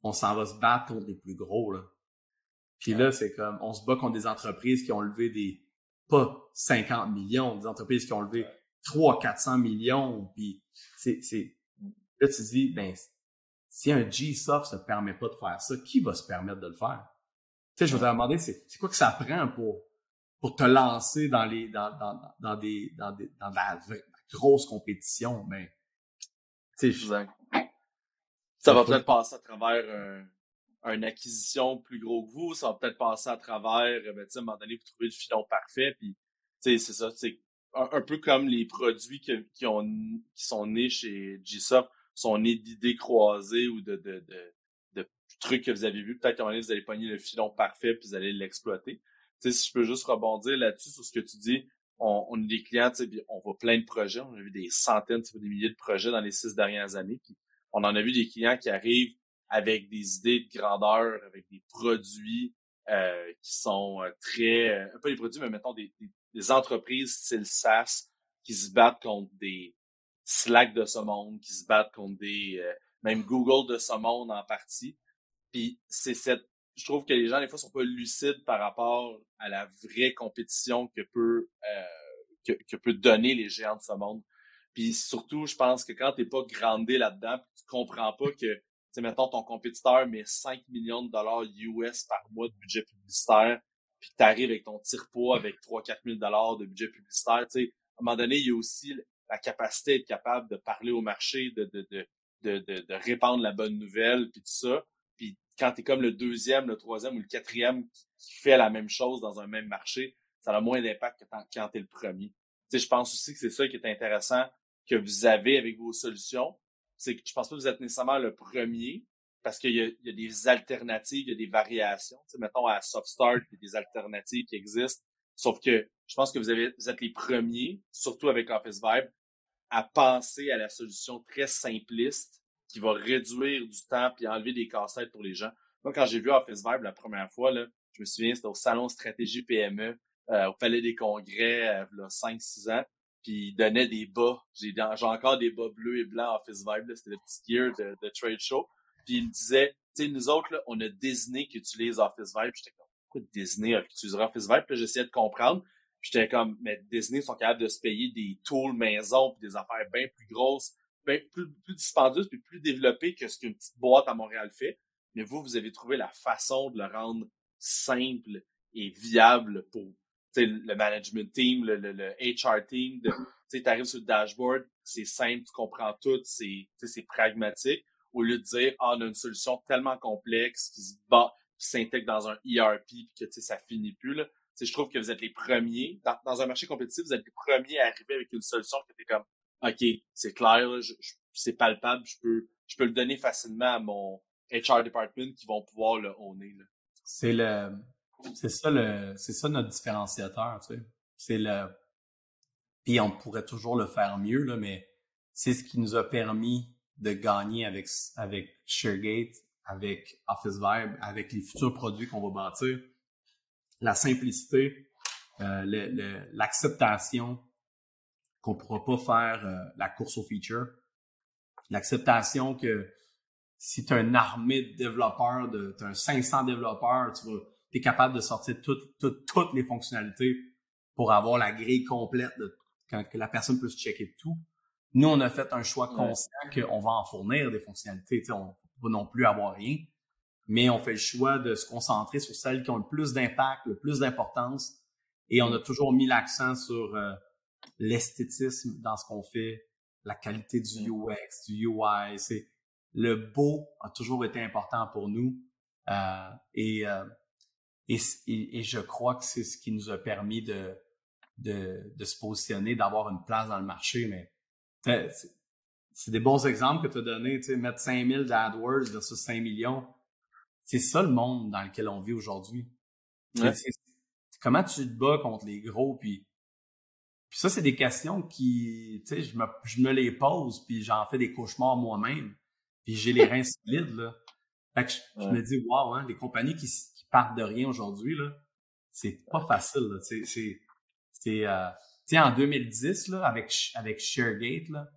on s'en va se battre contre les plus gros. Là. Puis là, c'est comme, on se bat contre des entreprises qui ont levé des, pas 50 millions, des entreprises qui ont levé 300, 400 millions. Puis c'est, c'est, là, tu te dis, ben, si un G-Soft se permet pas de faire ça, qui va se permettre de le faire? Tu sais, je vais te demander, c'est, c'est quoi que ça prend pour pour te lancer dans les dans, dans, dans des dans des dans la, grosse compétition mais tu sais ça va peut-être passer à travers un, une acquisition plus gros que vous ça va peut-être passer à travers euh, ben, à un moment donné vous trouvez le filon parfait puis tu sais c'est ça c'est un, peu comme les produits qui, qui ont qui sont nés chez G-Soft sont nés d'idées croisées ou de de, de de trucs que vous avez vus. Peut-être qu'à un moment donné vous allez pogner le filon parfait puis vous allez l'exploiter si je peux juste rebondir là-dessus sur ce que tu dis, on, a des clients, on voit plein de projets, on a vu des centaines, des milliers de projets dans les six dernières années. On en a vu des clients qui arrivent avec des idées de grandeur, avec des produits euh, qui sont euh, très, euh, pas des produits, mais mettons des, des, entreprises style SaaS qui se battent contre des Slack de ce monde, qui se battent contre des, même Google de ce monde en partie. Puis c'est cette je trouve que les gens, des fois, sont pas lucides par rapport à la vraie compétition que peut, euh, que, peut donner les géants de ce monde. Puis surtout, je pense que quand t'es pas grandé là-dedans, tu comprends pas que, tu mettons, ton compétiteur met 5 millions de dollars US par mois de budget publicitaire, puis tu arrives avec ton tire-poids avec 3-4 000 dollars de budget publicitaire, tu sais, à un moment donné, il y a aussi la capacité d'être capable de parler au marché, de, de, de, de, de, de répandre la bonne nouvelle, puis tout ça. Quand tu es comme le deuxième, le troisième ou le quatrième qui fait la même chose dans un même marché, ça a moins d'impact que quand tu es le premier. Je pense aussi que c'est ça qui est intéressant que vous avez avec vos solutions. C'est que je pense pas que vous êtes nécessairement le premier parce qu'il y, a des alternatives, il y a des variations. Tu mettons à Softstart, il y a des alternatives qui existent. Sauf que je pense que vous, vous êtes les premiers, surtout avec Office Vibe, à penser à la solution très simpliste qui va réduire du temps puis enlever des cassettes pour les gens. Moi, quand j'ai vu Office Vibe la première fois, là, je me souviens, c'était au Salon Stratégie PME, euh, au Palais des Congrès, euh, là, 5-6 ans, puis il donnait des bas. J'ai, encore des bas bleus et blancs Office Vibe, c'était le petit gear de, de, trade show. Puis il me disait, tu sais, nous autres, on a Disney qui utilise Office Vibe. J'étais comme, pourquoi Disney utilisera Office Vibe? Puis j'essayais de comprendre. J'étais comme, mais Disney sont capables de se payer des tools maison puis des affaires bien plus grosses ben, plus, plus dispendieuse puis plus développée que ce qu'une petite boîte à Montréal fait. Mais vous, vous avez trouvé la façon de le rendre simple et viable pour le management team, le, le, HR team. Tu arrives sur le dashboard, c'est simple, tu comprends tout, c'est pragmatique. Au lieu de dire, ah, on a une solution tellement complexe qui se bat, qui s'intègre dans un ERP puis que ça finit plus. Là. je trouve que vous êtes les premiers. Dans, dans, un marché compétitif, vous êtes les premiers à arriver avec une solution qui était comme OK, c'est clair, c'est palpable, je peux, je peux le donner facilement à mon HR department qui vont pouvoir le owner. C'est le, c'est ça le, c'est ça notre différenciateur, tu sais. C'est le, puis on pourrait toujours le faire mieux là, mais c'est ce qui nous a permis de gagner avec avec ShareGate, avec Office Vibe, avec les futurs produits qu'on va bâtir. La simplicité, euh, l'acceptation qu'on pourra pas faire euh, la course au feature. L'acceptation que si tu as une armée de développeurs, de, tu as un 500 développeurs, tu vas, es capable de sortir toutes, toutes, toutes les fonctionnalités pour avoir la grille complète de quand, que la personne peut se checker tout. Nous, on a fait un choix conscient qu'on va en fournir des fonctionnalités. On va non plus avoir rien, mais on fait le choix de se concentrer sur celles qui ont le plus d'impact, le plus d'importance, et on a toujours mis l'accent sur euh, l'esthétisme dans ce qu'on fait, la qualité du UX, du UI. C'est le beau a toujours été important pour nous. Euh, et, euh, et, et, je crois que c'est ce qui nous a permis de, de, de se positionner, d'avoir une place dans le marché. Mais c'est des bons exemples que tu as donnés. Mettre 5000 d'AdWords versus 5 millions. C'est ça le monde dans lequel on vit aujourd'hui. Comment tu te bats contre les gros, puis puis ça, c'est des questions qui, tu sais, je me, je me les pose, puis j'en fais des cauchemars moi-même. Puis j'ai les reins solides, là. Fait que je, me dis, wow, hein, les compagnies qui, qui partent de rien aujourd'hui, là, c'est pas facile, là. C'est, c'est, c'est, euh, tu sais, en 2010, là, avec, avec ShareGate, là,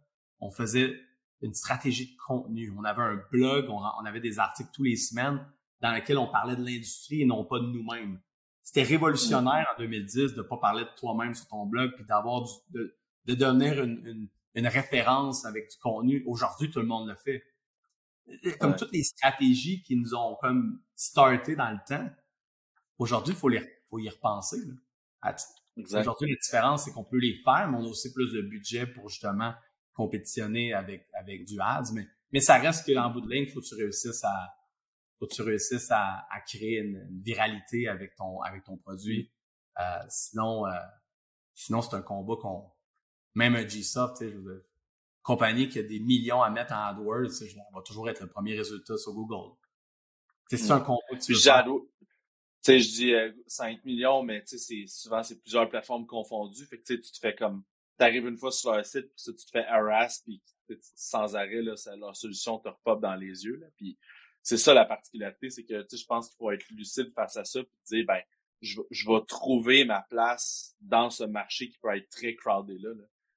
on faisait une stratégie de contenu. On avait un blog, on, on avait des articles tous les semaines dans lesquels on parlait de l'industrie et non pas de nous-mêmes. C'était révolutionnaire en 2010 de pas parler de toi-même sur ton blog puis d'avoir de, de devenir une, une, une, référence avec du contenu. Aujourd'hui, tout le monde le fait. Comme toutes les stratégies qui nous ont comme starté dans le temps, aujourd'hui, il faut, les, faut y repenser. Aujourd'hui, la différence, c'est qu'on peut les faire, mais on a aussi plus de budget pour justement compétitionner avec, avec du ads. Mais, mais ça reste qu'en bout de ligne, il faut que tu réussisses à, faut que tu réussisses à, à créer une, viralité avec ton avec ton produit. Euh, sinon, euh, sinon c'est un combat qu'on même un Gsoft, tu sais, compagnie qui a des millions à mettre en AdWords, ça va toujours être le premier résultat sur Google. C'est un combat que tu veux Tu sais, je dis 5 euh, millions, mais tu sais, souvent c'est plusieurs plateformes confondues. Fait que tu te fais comme t'arrives une fois sur leur site, puis tu te fais harass, puis sans arrêt, là, leur solution te repop dans les yeux. Là, puis c'est ça la particularité, c'est que je pense qu'il faut être lucide face à ça et dire ben je, je vais trouver ma place dans ce marché qui peut être très crowded là.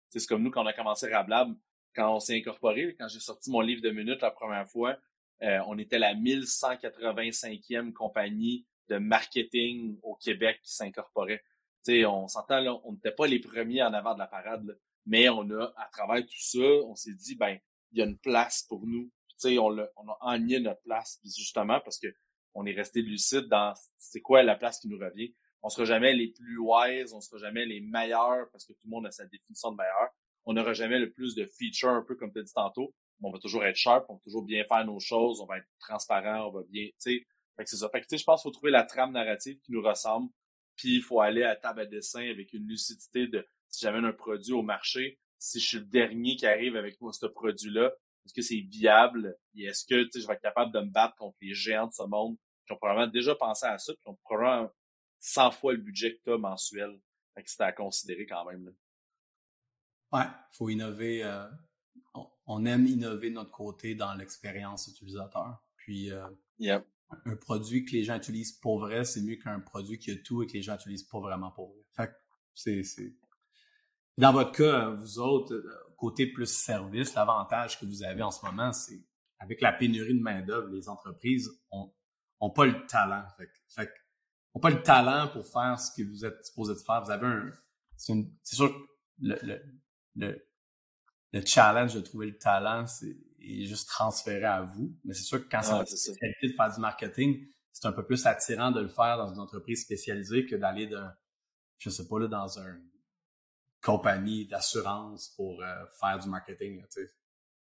C'est comme nous quand on a commencé Rablab, quand on s'est incorporé, quand j'ai sorti mon livre de minutes la première fois, euh, on était la 1185e compagnie de marketing au Québec qui s'incorporait. On s'entend là, on n'était pas les premiers en avant de la parade, mais on a à travers tout ça, on s'est dit ben il y a une place pour nous on, a, on a notre place, justement parce que on est resté lucide dans c'est quoi la place qui nous revient. On sera jamais les plus wise, on sera jamais les meilleurs parce que tout le monde a sa définition de meilleur. On n'aura jamais le plus de features, un peu comme tu as dit tantôt. on va toujours être sharp, on va toujours bien faire nos choses, on va être transparent, on va bien, tu sais. Que c'est ça. Fait que, je pense qu'il faut trouver la trame narrative qui nous ressemble. Puis il faut aller à table à dessin avec une lucidité de si j'amène un produit au marché, si je suis le dernier qui arrive avec moi ce produit-là, est-ce que c'est viable? Et est-ce que je vais être capable de me battre contre les géants de ce monde qui ont probablement déjà pensé à ça, qui ont probablement 100 fois le budget que tu as mensuel. Fait que c'était à considérer quand même. Là. Ouais, faut innover. Euh, on, aime innover de notre côté dans l'expérience utilisateur. Puis euh, un produit que les gens utilisent pour vrai, c'est mieux qu'un produit qui a tout et que les gens utilisent pas vraiment pour vrai. Fait que c'est, c'est... Dans votre cas, vous autres, euh, côté plus service, l'avantage que vous avez en ce moment, c'est avec la pénurie de main-d'œuvre, les entreprises ont, ont pas le talent. Fait, fait, ont pas le talent pour faire ce que vous êtes supposé de faire. Vous avez un. C'est sûr que le, le, le, le, challenge de trouver le talent, c'est juste transféré à vous. Mais c'est sûr que quand ouais, c'est de faire du marketing, c'est un peu plus attirant de le faire dans une entreprise spécialisée que d'aller de, je sais pas, là, dans un compagnie d'assurance pour euh, faire du marketing. tu sais.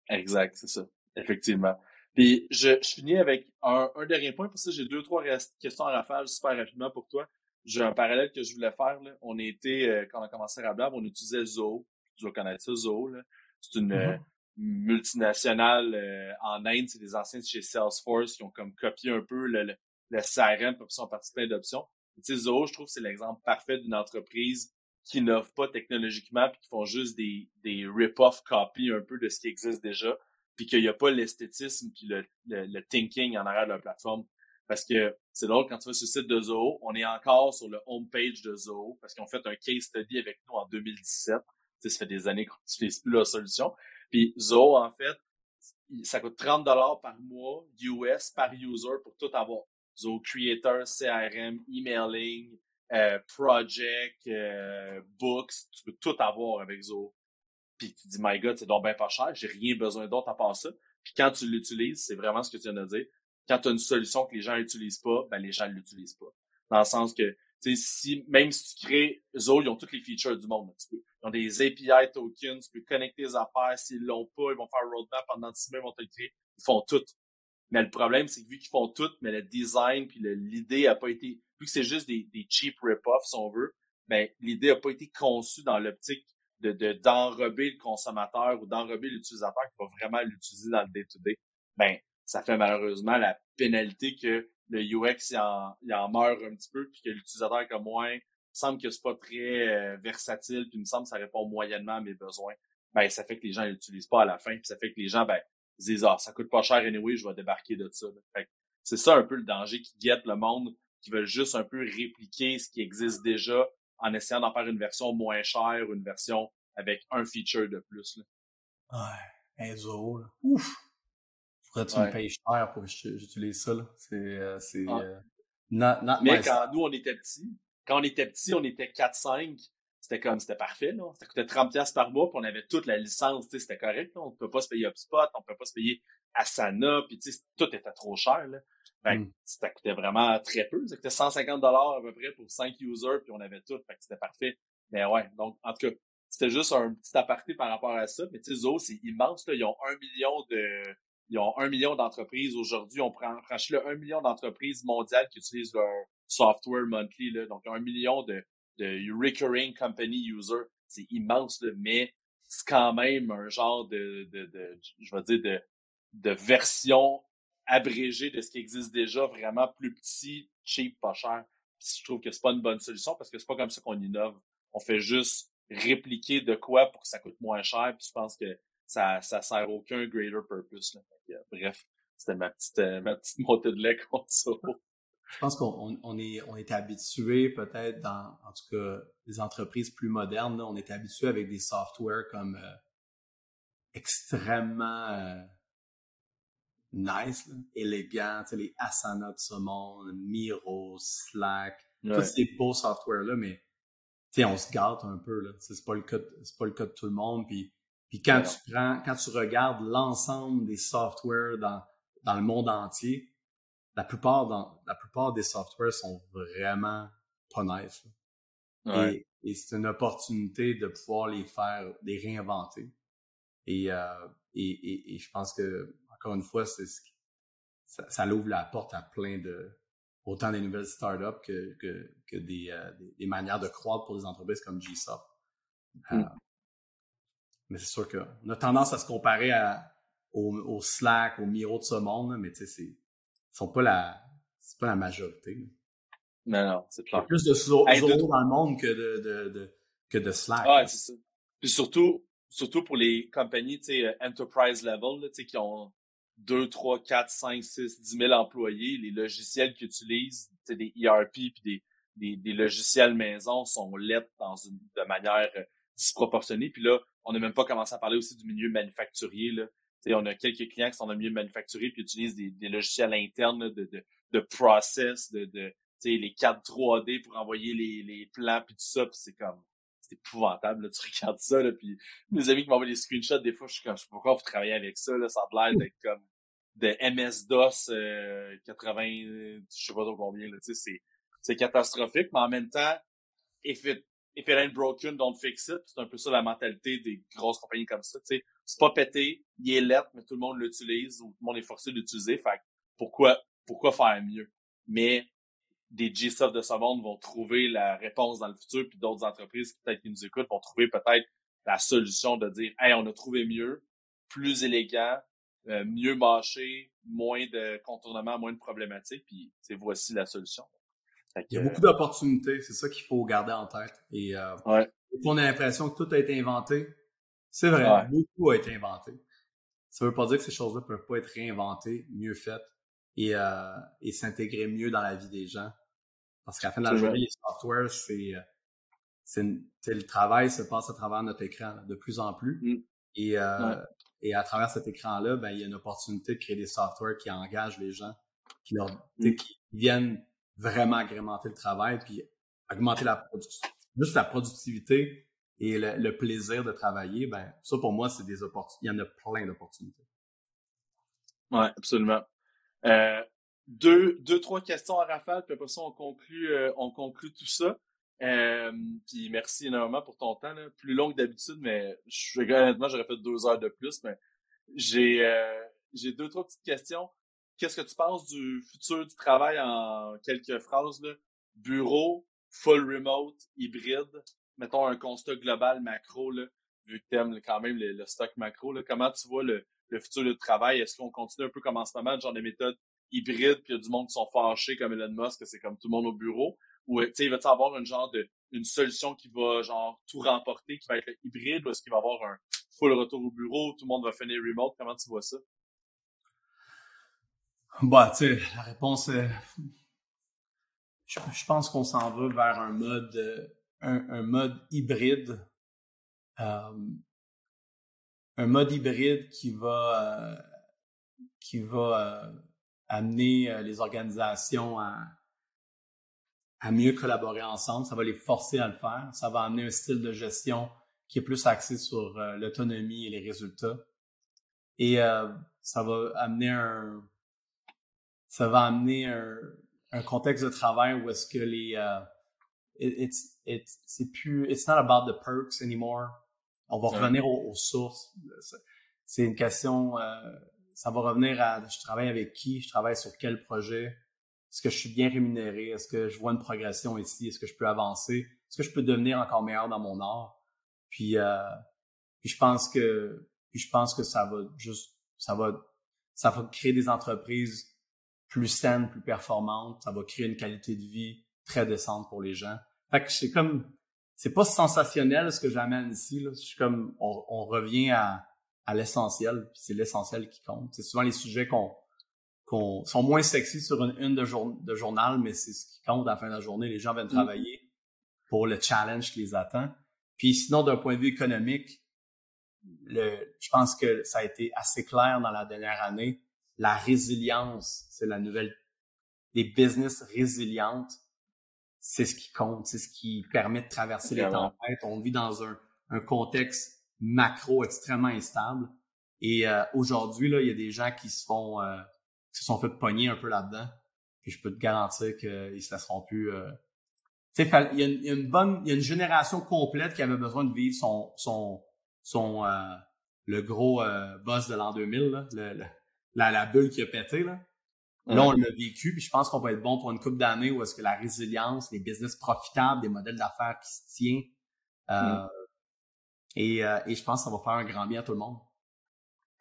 Exact, c'est ça. Effectivement. Puis je, je finis avec un, un dernier point, parce que j'ai deux, trois questions à rafale super rapidement pour toi. J'ai un parallèle que je voulais faire. Là. On était, euh, quand on a commencé à Blab, on utilisait Zoho. Tu dois connaître ça, Zoho. C'est une mm-hmm. euh, multinationale en Inde. C'est des anciens de chez Salesforce qui ont comme copié un peu le, le, le CRM, puis sont partis plein d'options. Tu sais, Zoho, je trouve que c'est l'exemple parfait d'une entreprise qui n'offrent pas technologiquement puis qui font juste des, des rip-off copies un peu de ce qui existe déjà puis qu'il n'y a pas l'esthétisme puis le, le, thinking en arrière de la plateforme. Parce que c'est drôle, quand tu vas sur le site de Zoho, on est encore sur le homepage de Zoho parce qu'ils ont fait un case study avec nous en 2017. Tu sais, ça fait des années qu'on n'utilise plus leur solution. Puis Zoho, en fait, ça coûte 30 dollars par mois US par user pour tout avoir. Zoho Creator, CRM, emailing, euh, project, euh, books, tu peux tout avoir avec Zoho. Puis tu dis, my God, c'est donc bien pas cher, j'ai rien besoin d'autre à part ça. Puis quand tu l'utilises, c'est vraiment ce que tu viens de dire. Quand tu as une solution que les gens n'utilisent pas, ben les gens ne l'utilisent pas. Dans le sens que, tu sais, si, même si tu crées, Zoho, ils ont toutes les features du monde. Tu peux, ils ont des API tokens, tu peux connecter les affaires. S'ils l'ont pas, ils vont faire un roadmap pendant six mois, ils vont te le créer. Ils font tout. Mais le problème, c'est que vu qu'ils font tout, mais le design puis l'idée a pas été, vu que c'est juste des, des cheap rip-offs, si on veut, ben, l'idée a pas été conçue dans l'optique de d'enrober le consommateur ou d'enrober l'utilisateur qui va vraiment l'utiliser dans le day-to-day. Ben, ça fait malheureusement la pénalité que le UX il en, il en meurt un petit peu puis que l'utilisateur comme moi semble que c'est pas très euh, versatile puis il me semble que ça répond moyennement à mes besoins. Ben ça fait que les gens l'utilisent pas à la fin puis ça fait que les gens ben disent ah ça coûte pas cher anyway je vais débarquer de ça. c'est ça un peu le danger qui guette le monde qui veulent juste un peu répliquer ce qui existe déjà en essayant d'en faire une version moins chère ou une version avec un feature de plus. Là. Ouais, Enzo, là. Ouf! Faudrait que tu me payes cher pour que j'utilise ça, là? C'est, euh, c'est, ah. euh, Mais quand nous, on était petits, quand on était petits, on était 4-5, c'était comme, c'était parfait, là. Ça coûtait 30$ par mois, puis on avait toute la licence, tu sais, c'était correct, là. On ne peut pas se payer HubSpot, on ne peut pas se payer Asana, puis tu sais, tout était trop cher, là. Fait que mm. ça coûtait vraiment très peu. Ça coûtait 150 dollars à peu près pour 5 users, puis on avait tout. Fait que c'était parfait. Mais ouais, donc en tout cas, c'était juste un petit aparté par rapport à ça. Mais tu sais, Zoho, c'est immense. Là. Ils ont un million de. Ils ont un million d'entreprises. Aujourd'hui, on prend franchi là, un million d'entreprises mondiales qui utilisent leur software monthly. Là. Donc, un million de, de recurring company users. C'est immense, là, mais c'est quand même un genre de, de, de je vais dire, de, de version abrégé de ce qui existe déjà, vraiment plus petit, cheap, pas cher. je trouve que c'est pas une bonne solution parce que c'est pas comme ça qu'on innove. On fait juste répliquer de quoi pour que ça coûte moins cher. Je pense que ça ça sert aucun greater purpose. Euh, bref, c'était ma petite euh, ma petite montée de lait contre ça. Je pense qu'on on est on est habitué peut-être dans en tout cas les entreprises plus modernes, on est habitué avec des softwares comme euh, extrêmement nice, là, élégant, les Asana de ce monde, Miro, Slack, tous ces beaux softwares-là, mais on se gâte un peu. Là. C'est pas le cas, c'est pas le cas de tout le monde. Puis, puis quand tu prends, quand tu regardes l'ensemble des softwares dans, dans le monde entier, la plupart, dans, la plupart des softwares sont vraiment pas nice. Et, et c'est une opportunité de pouvoir les faire, les réinventer. Et, euh, et, et, et, je pense que encore une fois, c'est ça, ça l'ouvre la porte à plein de autant des nouvelles startups que, que, que des, euh, des, manières de croître pour des entreprises comme GSoft. Euh, mm. mais c'est sûr qu'on a tendance à se comparer à, au, au Slack, au Miro de ce monde, mais tu sais, c'est sont pas la c'est pas la majorité. Non, non, c'est clair. Il y a plus de Zoho dans le monde que de, de, de que de Slack. Ah, c'est ça. Puis surtout, surtout pour les compagnies, tu sais, euh, enterprise level, tu sais, qui ont 2, 3, 4, 5, 6, 10 000 employés, les logiciels qu'ils utilisent, des ERP puis des, des, des, logiciels maison sont lettres dans une de manière euh, disproportionnée. Puis là, on n'a même pas commencé à parler aussi du milieu manufacturier. Là. on a quelques clients qui sont dans le milieu manufacturier puis utilisent des, des logiciels internes de, de, de process, de, de les 4 3D pour envoyer les, les plans puis tout ça. Puis c'est comme c'est épouvantable. Là. Tu regardes ça, là, puis mes amis qui m'envoient des screenshots, des fois, je suis comme, je sais pas pourquoi vous travaillez avec ça, là, ça a l'air d'être comme de MS-DOS euh, 80, je sais pas trop combien, là, tu sais, c'est, c'est catastrophique, mais en même temps, if it, if it ain't broken, don't fix it. C'est un peu ça la mentalité des grosses compagnies comme ça, tu sais. C'est pas pété, il est lettre, mais tout le monde l'utilise, ou tout le monde est forcé d'utiliser, fait pourquoi, pourquoi faire mieux? Mais des GSoft de ce monde vont trouver la réponse dans le futur, puis d'autres entreprises peut-être qui nous écoutent vont trouver peut-être la solution de dire Hey, on a trouvé mieux, plus élégant, euh, mieux mâché, moins de contournements, moins de problématiques, puis voici la solution. Il y a beaucoup d'opportunités, c'est ça qu'il faut garder en tête. Et euh, on a l'impression que tout a été inventé. C'est vrai, beaucoup a été inventé. Ça veut pas dire que ces choses-là peuvent pas être réinventées, mieux faites et, euh, et s'intégrer mieux dans la vie des gens. Parce qu'à la fin de la journée, les softwares, c'est, euh, c'est, le travail se passe à travers notre écran de plus en plus. Mm. Et, euh, et à travers cet écran-là, ben, il y a une opportunité de créer des softwares qui engagent les gens, qui leur, mm. qui viennent vraiment agrémenter le travail, puis augmenter la juste la productivité et le, plaisir de travailler. Ben, ça pour moi, c'est des opportunités. Il y en a plein d'opportunités. Ouais, absolument. Euh, deux, deux, trois questions à rafale, puis après ça, on conclut, euh, on conclut tout ça. Euh, puis merci énormément pour ton temps, là. plus long que d'habitude, mais je, honnêtement, j'aurais fait deux heures de plus, mais j'ai euh, j'ai deux, trois petites questions. Qu'est-ce que tu penses du futur du travail en quelques phrases? Là? Bureau, full remote, hybride, mettons un constat global macro, là, vu que tu aimes quand même le, stock macro. Là, comment tu vois le, le futur du travail? Est-ce qu'on continue un peu comme en ce moment, genre des méthodes hybrides, puis il y a du monde qui sont fâchés comme Elon Musk, c'est comme tout le monde au bureau? Ou tu sais, il va-t-il avoir une genre de une solution qui va genre tout remporter, qui va être hybride, ou est-ce qu'il va avoir un full retour au bureau, tout le monde va finir remote? Comment tu vois ça? Bah, tu sais, la réponse est. Je, pense qu'on s'en va vers un mode, euh, un, mode hybride. Euh, un mode hybride qui va, euh, qui va amener les organisations à, à mieux collaborer ensemble. Ça va les forcer à le faire. Ça va amener un style de gestion qui est plus axé sur l'autonomie et les résultats. Et ça va amener un, ça va amener un, un contexte de travail où est-ce que les uh, it's, it's, c'est plus it's not about the perks anymore. On va revenir aux, sources. C'est une question euh, ça va revenir à je travaille avec qui, je travaille sur quel projet, est-ce que je suis bien rémunéré, est-ce que je vois une progression ici, est-ce que je peux avancer, est-ce que je peux devenir encore meilleur dans mon art? Puis euh, je pense que je pense que ça va juste ça va ça va créer des entreprises plus saine, plus performante. Ça va créer une qualité de vie très décente pour les gens. Fait que c'est comme, c'est pas sensationnel ce que j'amène ici. Là. Je comme, on, revient à, à l'essentiel, puis c'est l'essentiel qui compte. C'est souvent les sujets qu'on qu'on sont moins sexy sur une une de, de journal, mais c'est ce qui compte à la fin de la journée. Les gens viennent mm. travailler pour le challenge qui les attend. Puis sinon, d'un point de vue économique, le, je pense que ça a été assez clair dans la dernière année la résilience, c'est la nouvelle. Les business résilientes, c'est ce qui compte, c'est ce qui permet de traverser les tempêtes. On vit dans un, un contexte macro extrêmement instable. Et euh, aujourd'hui, là, il y a des gens qui se font euh, qui se sont fait pogner un peu là-dedans. Puis je peux te garantir qu'ils ne se laisseront plus. Euh... Tu sais, il, y a une bonne, il y a une génération complète qui avait besoin de vivre son son son euh, le gros euh, boss de l'an 2000, là, le la, la bulle qui a pété, là. Là, on l'a vécu, puis je pense qu'on va être bon pour une couple d'années où est-ce que la résilience, les business profitables, des modèles d'affaires qui se tiennent. Euh, mm. Et, euh, et je pense que ça va faire un grand bien à tout le monde.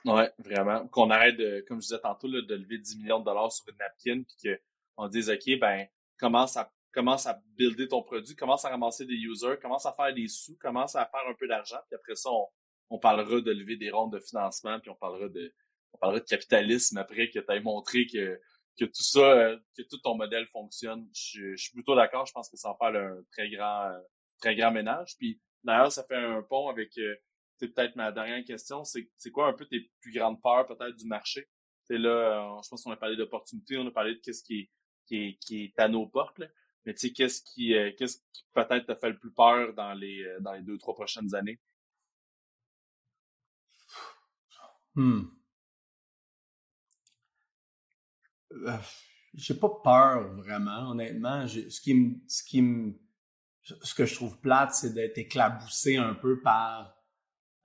Ouais, vraiment. Qu'on arrête comme je disais tantôt, là, de lever 10 millions de dollars sur une napkin, puis qu'on dise, OK, ben, commence à, commence à builder ton produit, commence à ramasser des users, commence à faire des sous, commence à faire un peu d'argent, puis après ça, on, on parlera de lever des rondes de financement, puis on parlera de, on parlera de capitalisme après que tu as montré que, que tout ça, euh, que tout ton modèle fonctionne. Je, suis plutôt d'accord. Je pense que ça va faire un très grand, euh, très grand ménage. Puis d'ailleurs, ça fait un pont avec euh, peut-être ma dernière question. C'est, quoi un peu tes plus grandes peurs peut-être du marché? Là, je pense qu'on a parlé d'opportunités, on a parlé de qu'est-ce qui est, qui qui est à nos portes. Là. Mais tu sais, qu'est-ce qui, qu'est-ce qui peut-être te fait le plus peur dans les, dans les deux, trois prochaines années? Hmm. Euh, j'ai pas peur vraiment, honnêtement. Ce qui me, ce que je trouve plate, c'est d'être éclaboussé un peu par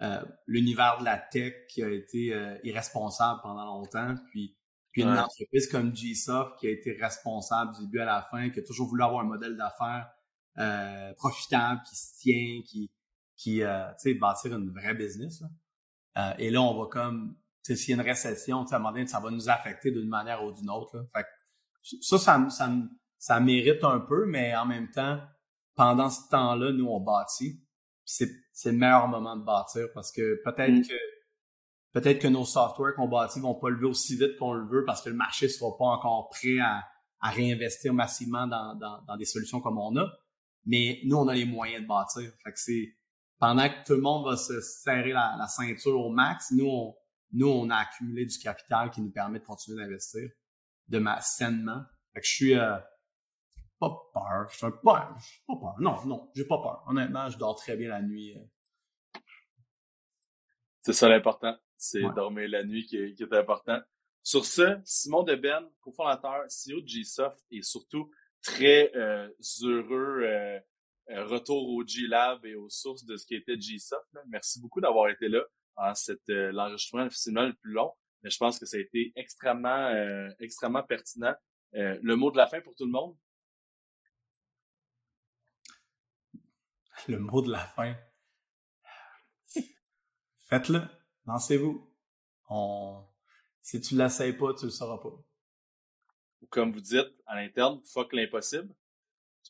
euh, l'univers de la tech qui a été euh, irresponsable pendant longtemps, puis puis une entreprise comme GSoft qui a été responsable du début à la fin, qui a toujours voulu avoir un modèle d'affaires euh, profitable, qui se tient, qui qui euh, tu sais bâtir une vraie business. Là. et là on va comme s'il y a une récession, à un moment donné, ça va nous affecter d'une manière ou d'une autre. Fait ça, ça, ça, ça, mérite un peu, mais en même temps, pendant ce temps-là, nous, on bâtit. C'est, c'est le meilleur moment de bâtir parce que peut-être mm. que peut-être que nos softwares qu'on bâtit vont pas lever aussi vite qu'on le veut parce que le marché sera pas encore prêt à, à réinvestir massivement dans, dans, dans, des solutions comme on a. Mais nous, on a les moyens de bâtir. Fait que c'est pendant que tout le monde va se serrer la, la ceinture au max, nous, on, nous, on a accumulé du capital qui nous permet de continuer d'investir de ma sainement. Fait que je suis euh, pas peur. Je suis pas peur. Non, non, j'ai pas peur. Honnêtement, je dors très bien la nuit. Euh. C'est ça l'important. C'est dormir la nuit qui est, qui est important. Sur ce, Simon Deben, cofondateur, CEO de GSoft et surtout très euh, heureux retour au G-Lab et aux sources de ce qui était G-Soft. Merci beaucoup d'avoir été là en cet l'enregistrement finalement le plus long. Mais je pense que ça a été extrêmement, extrêmement pertinent. le mot de la fin pour tout le monde? Le mot de la fin. Faites-le. Lancez-vous. On... Si tu l'essayes pas, tu le sauras pas. Ou comme vous dites, à l'interne, fuck l'impossible.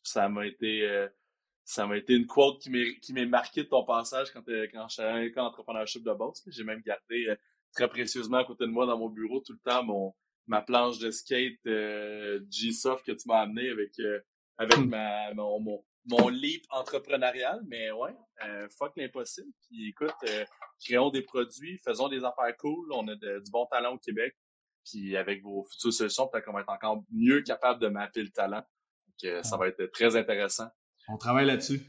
Ça m'a été, euh, ça m'a été une quote qui m'est, qui m'est marqué de ton passage quand, euh, quand je suis en entrepreneurship de boss. J'ai même gardé euh, très précieusement à côté de moi dans mon bureau tout le temps mon, ma planche de skate G-Soft que tu m'as amené avec, avec ma, mon, mon, mon leap entrepreneurial, mais ouais, euh, fuck l'impossible. Puis écoute, euh, créons des produits, faisons des affaires cool. On a du bon talent au Québec. Puis avec vos futures solutions, peut-être qu'on va être encore mieux capable de mapper le talent. Donc, euh, ça va être très intéressant. On travaille là-dessus.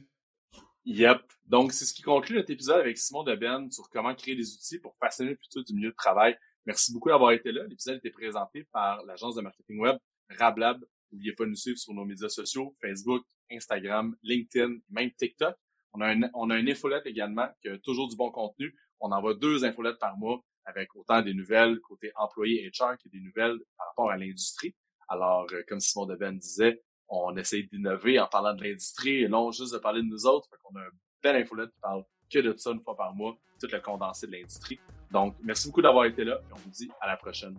Yep. Donc, c'est ce qui conclut notre épisode avec Simon Deben sur comment créer des outils pour façonner le futur du milieu de travail. Merci beaucoup d'avoir été là. L'épisode a été présenté par l'agence de marketing web Rablab. N'oubliez pas de nous suivre sur nos médias sociaux, Facebook, Instagram, LinkedIn, même TikTok. On a, un, on a une infolette également qui a toujours du bon contenu. On envoie deux infolettes par mois avec autant des nouvelles côté employé HR que des nouvelles par rapport à l'industrie. Alors, euh, comme Simon Deben disait, on essaie d'innover en parlant de l'industrie et non juste de parler de nous autres. On a une belle infolette qui parle que de ça une fois par mois, tout le condensé de l'industrie. Donc, merci beaucoup d'avoir été là et on vous dit à la prochaine.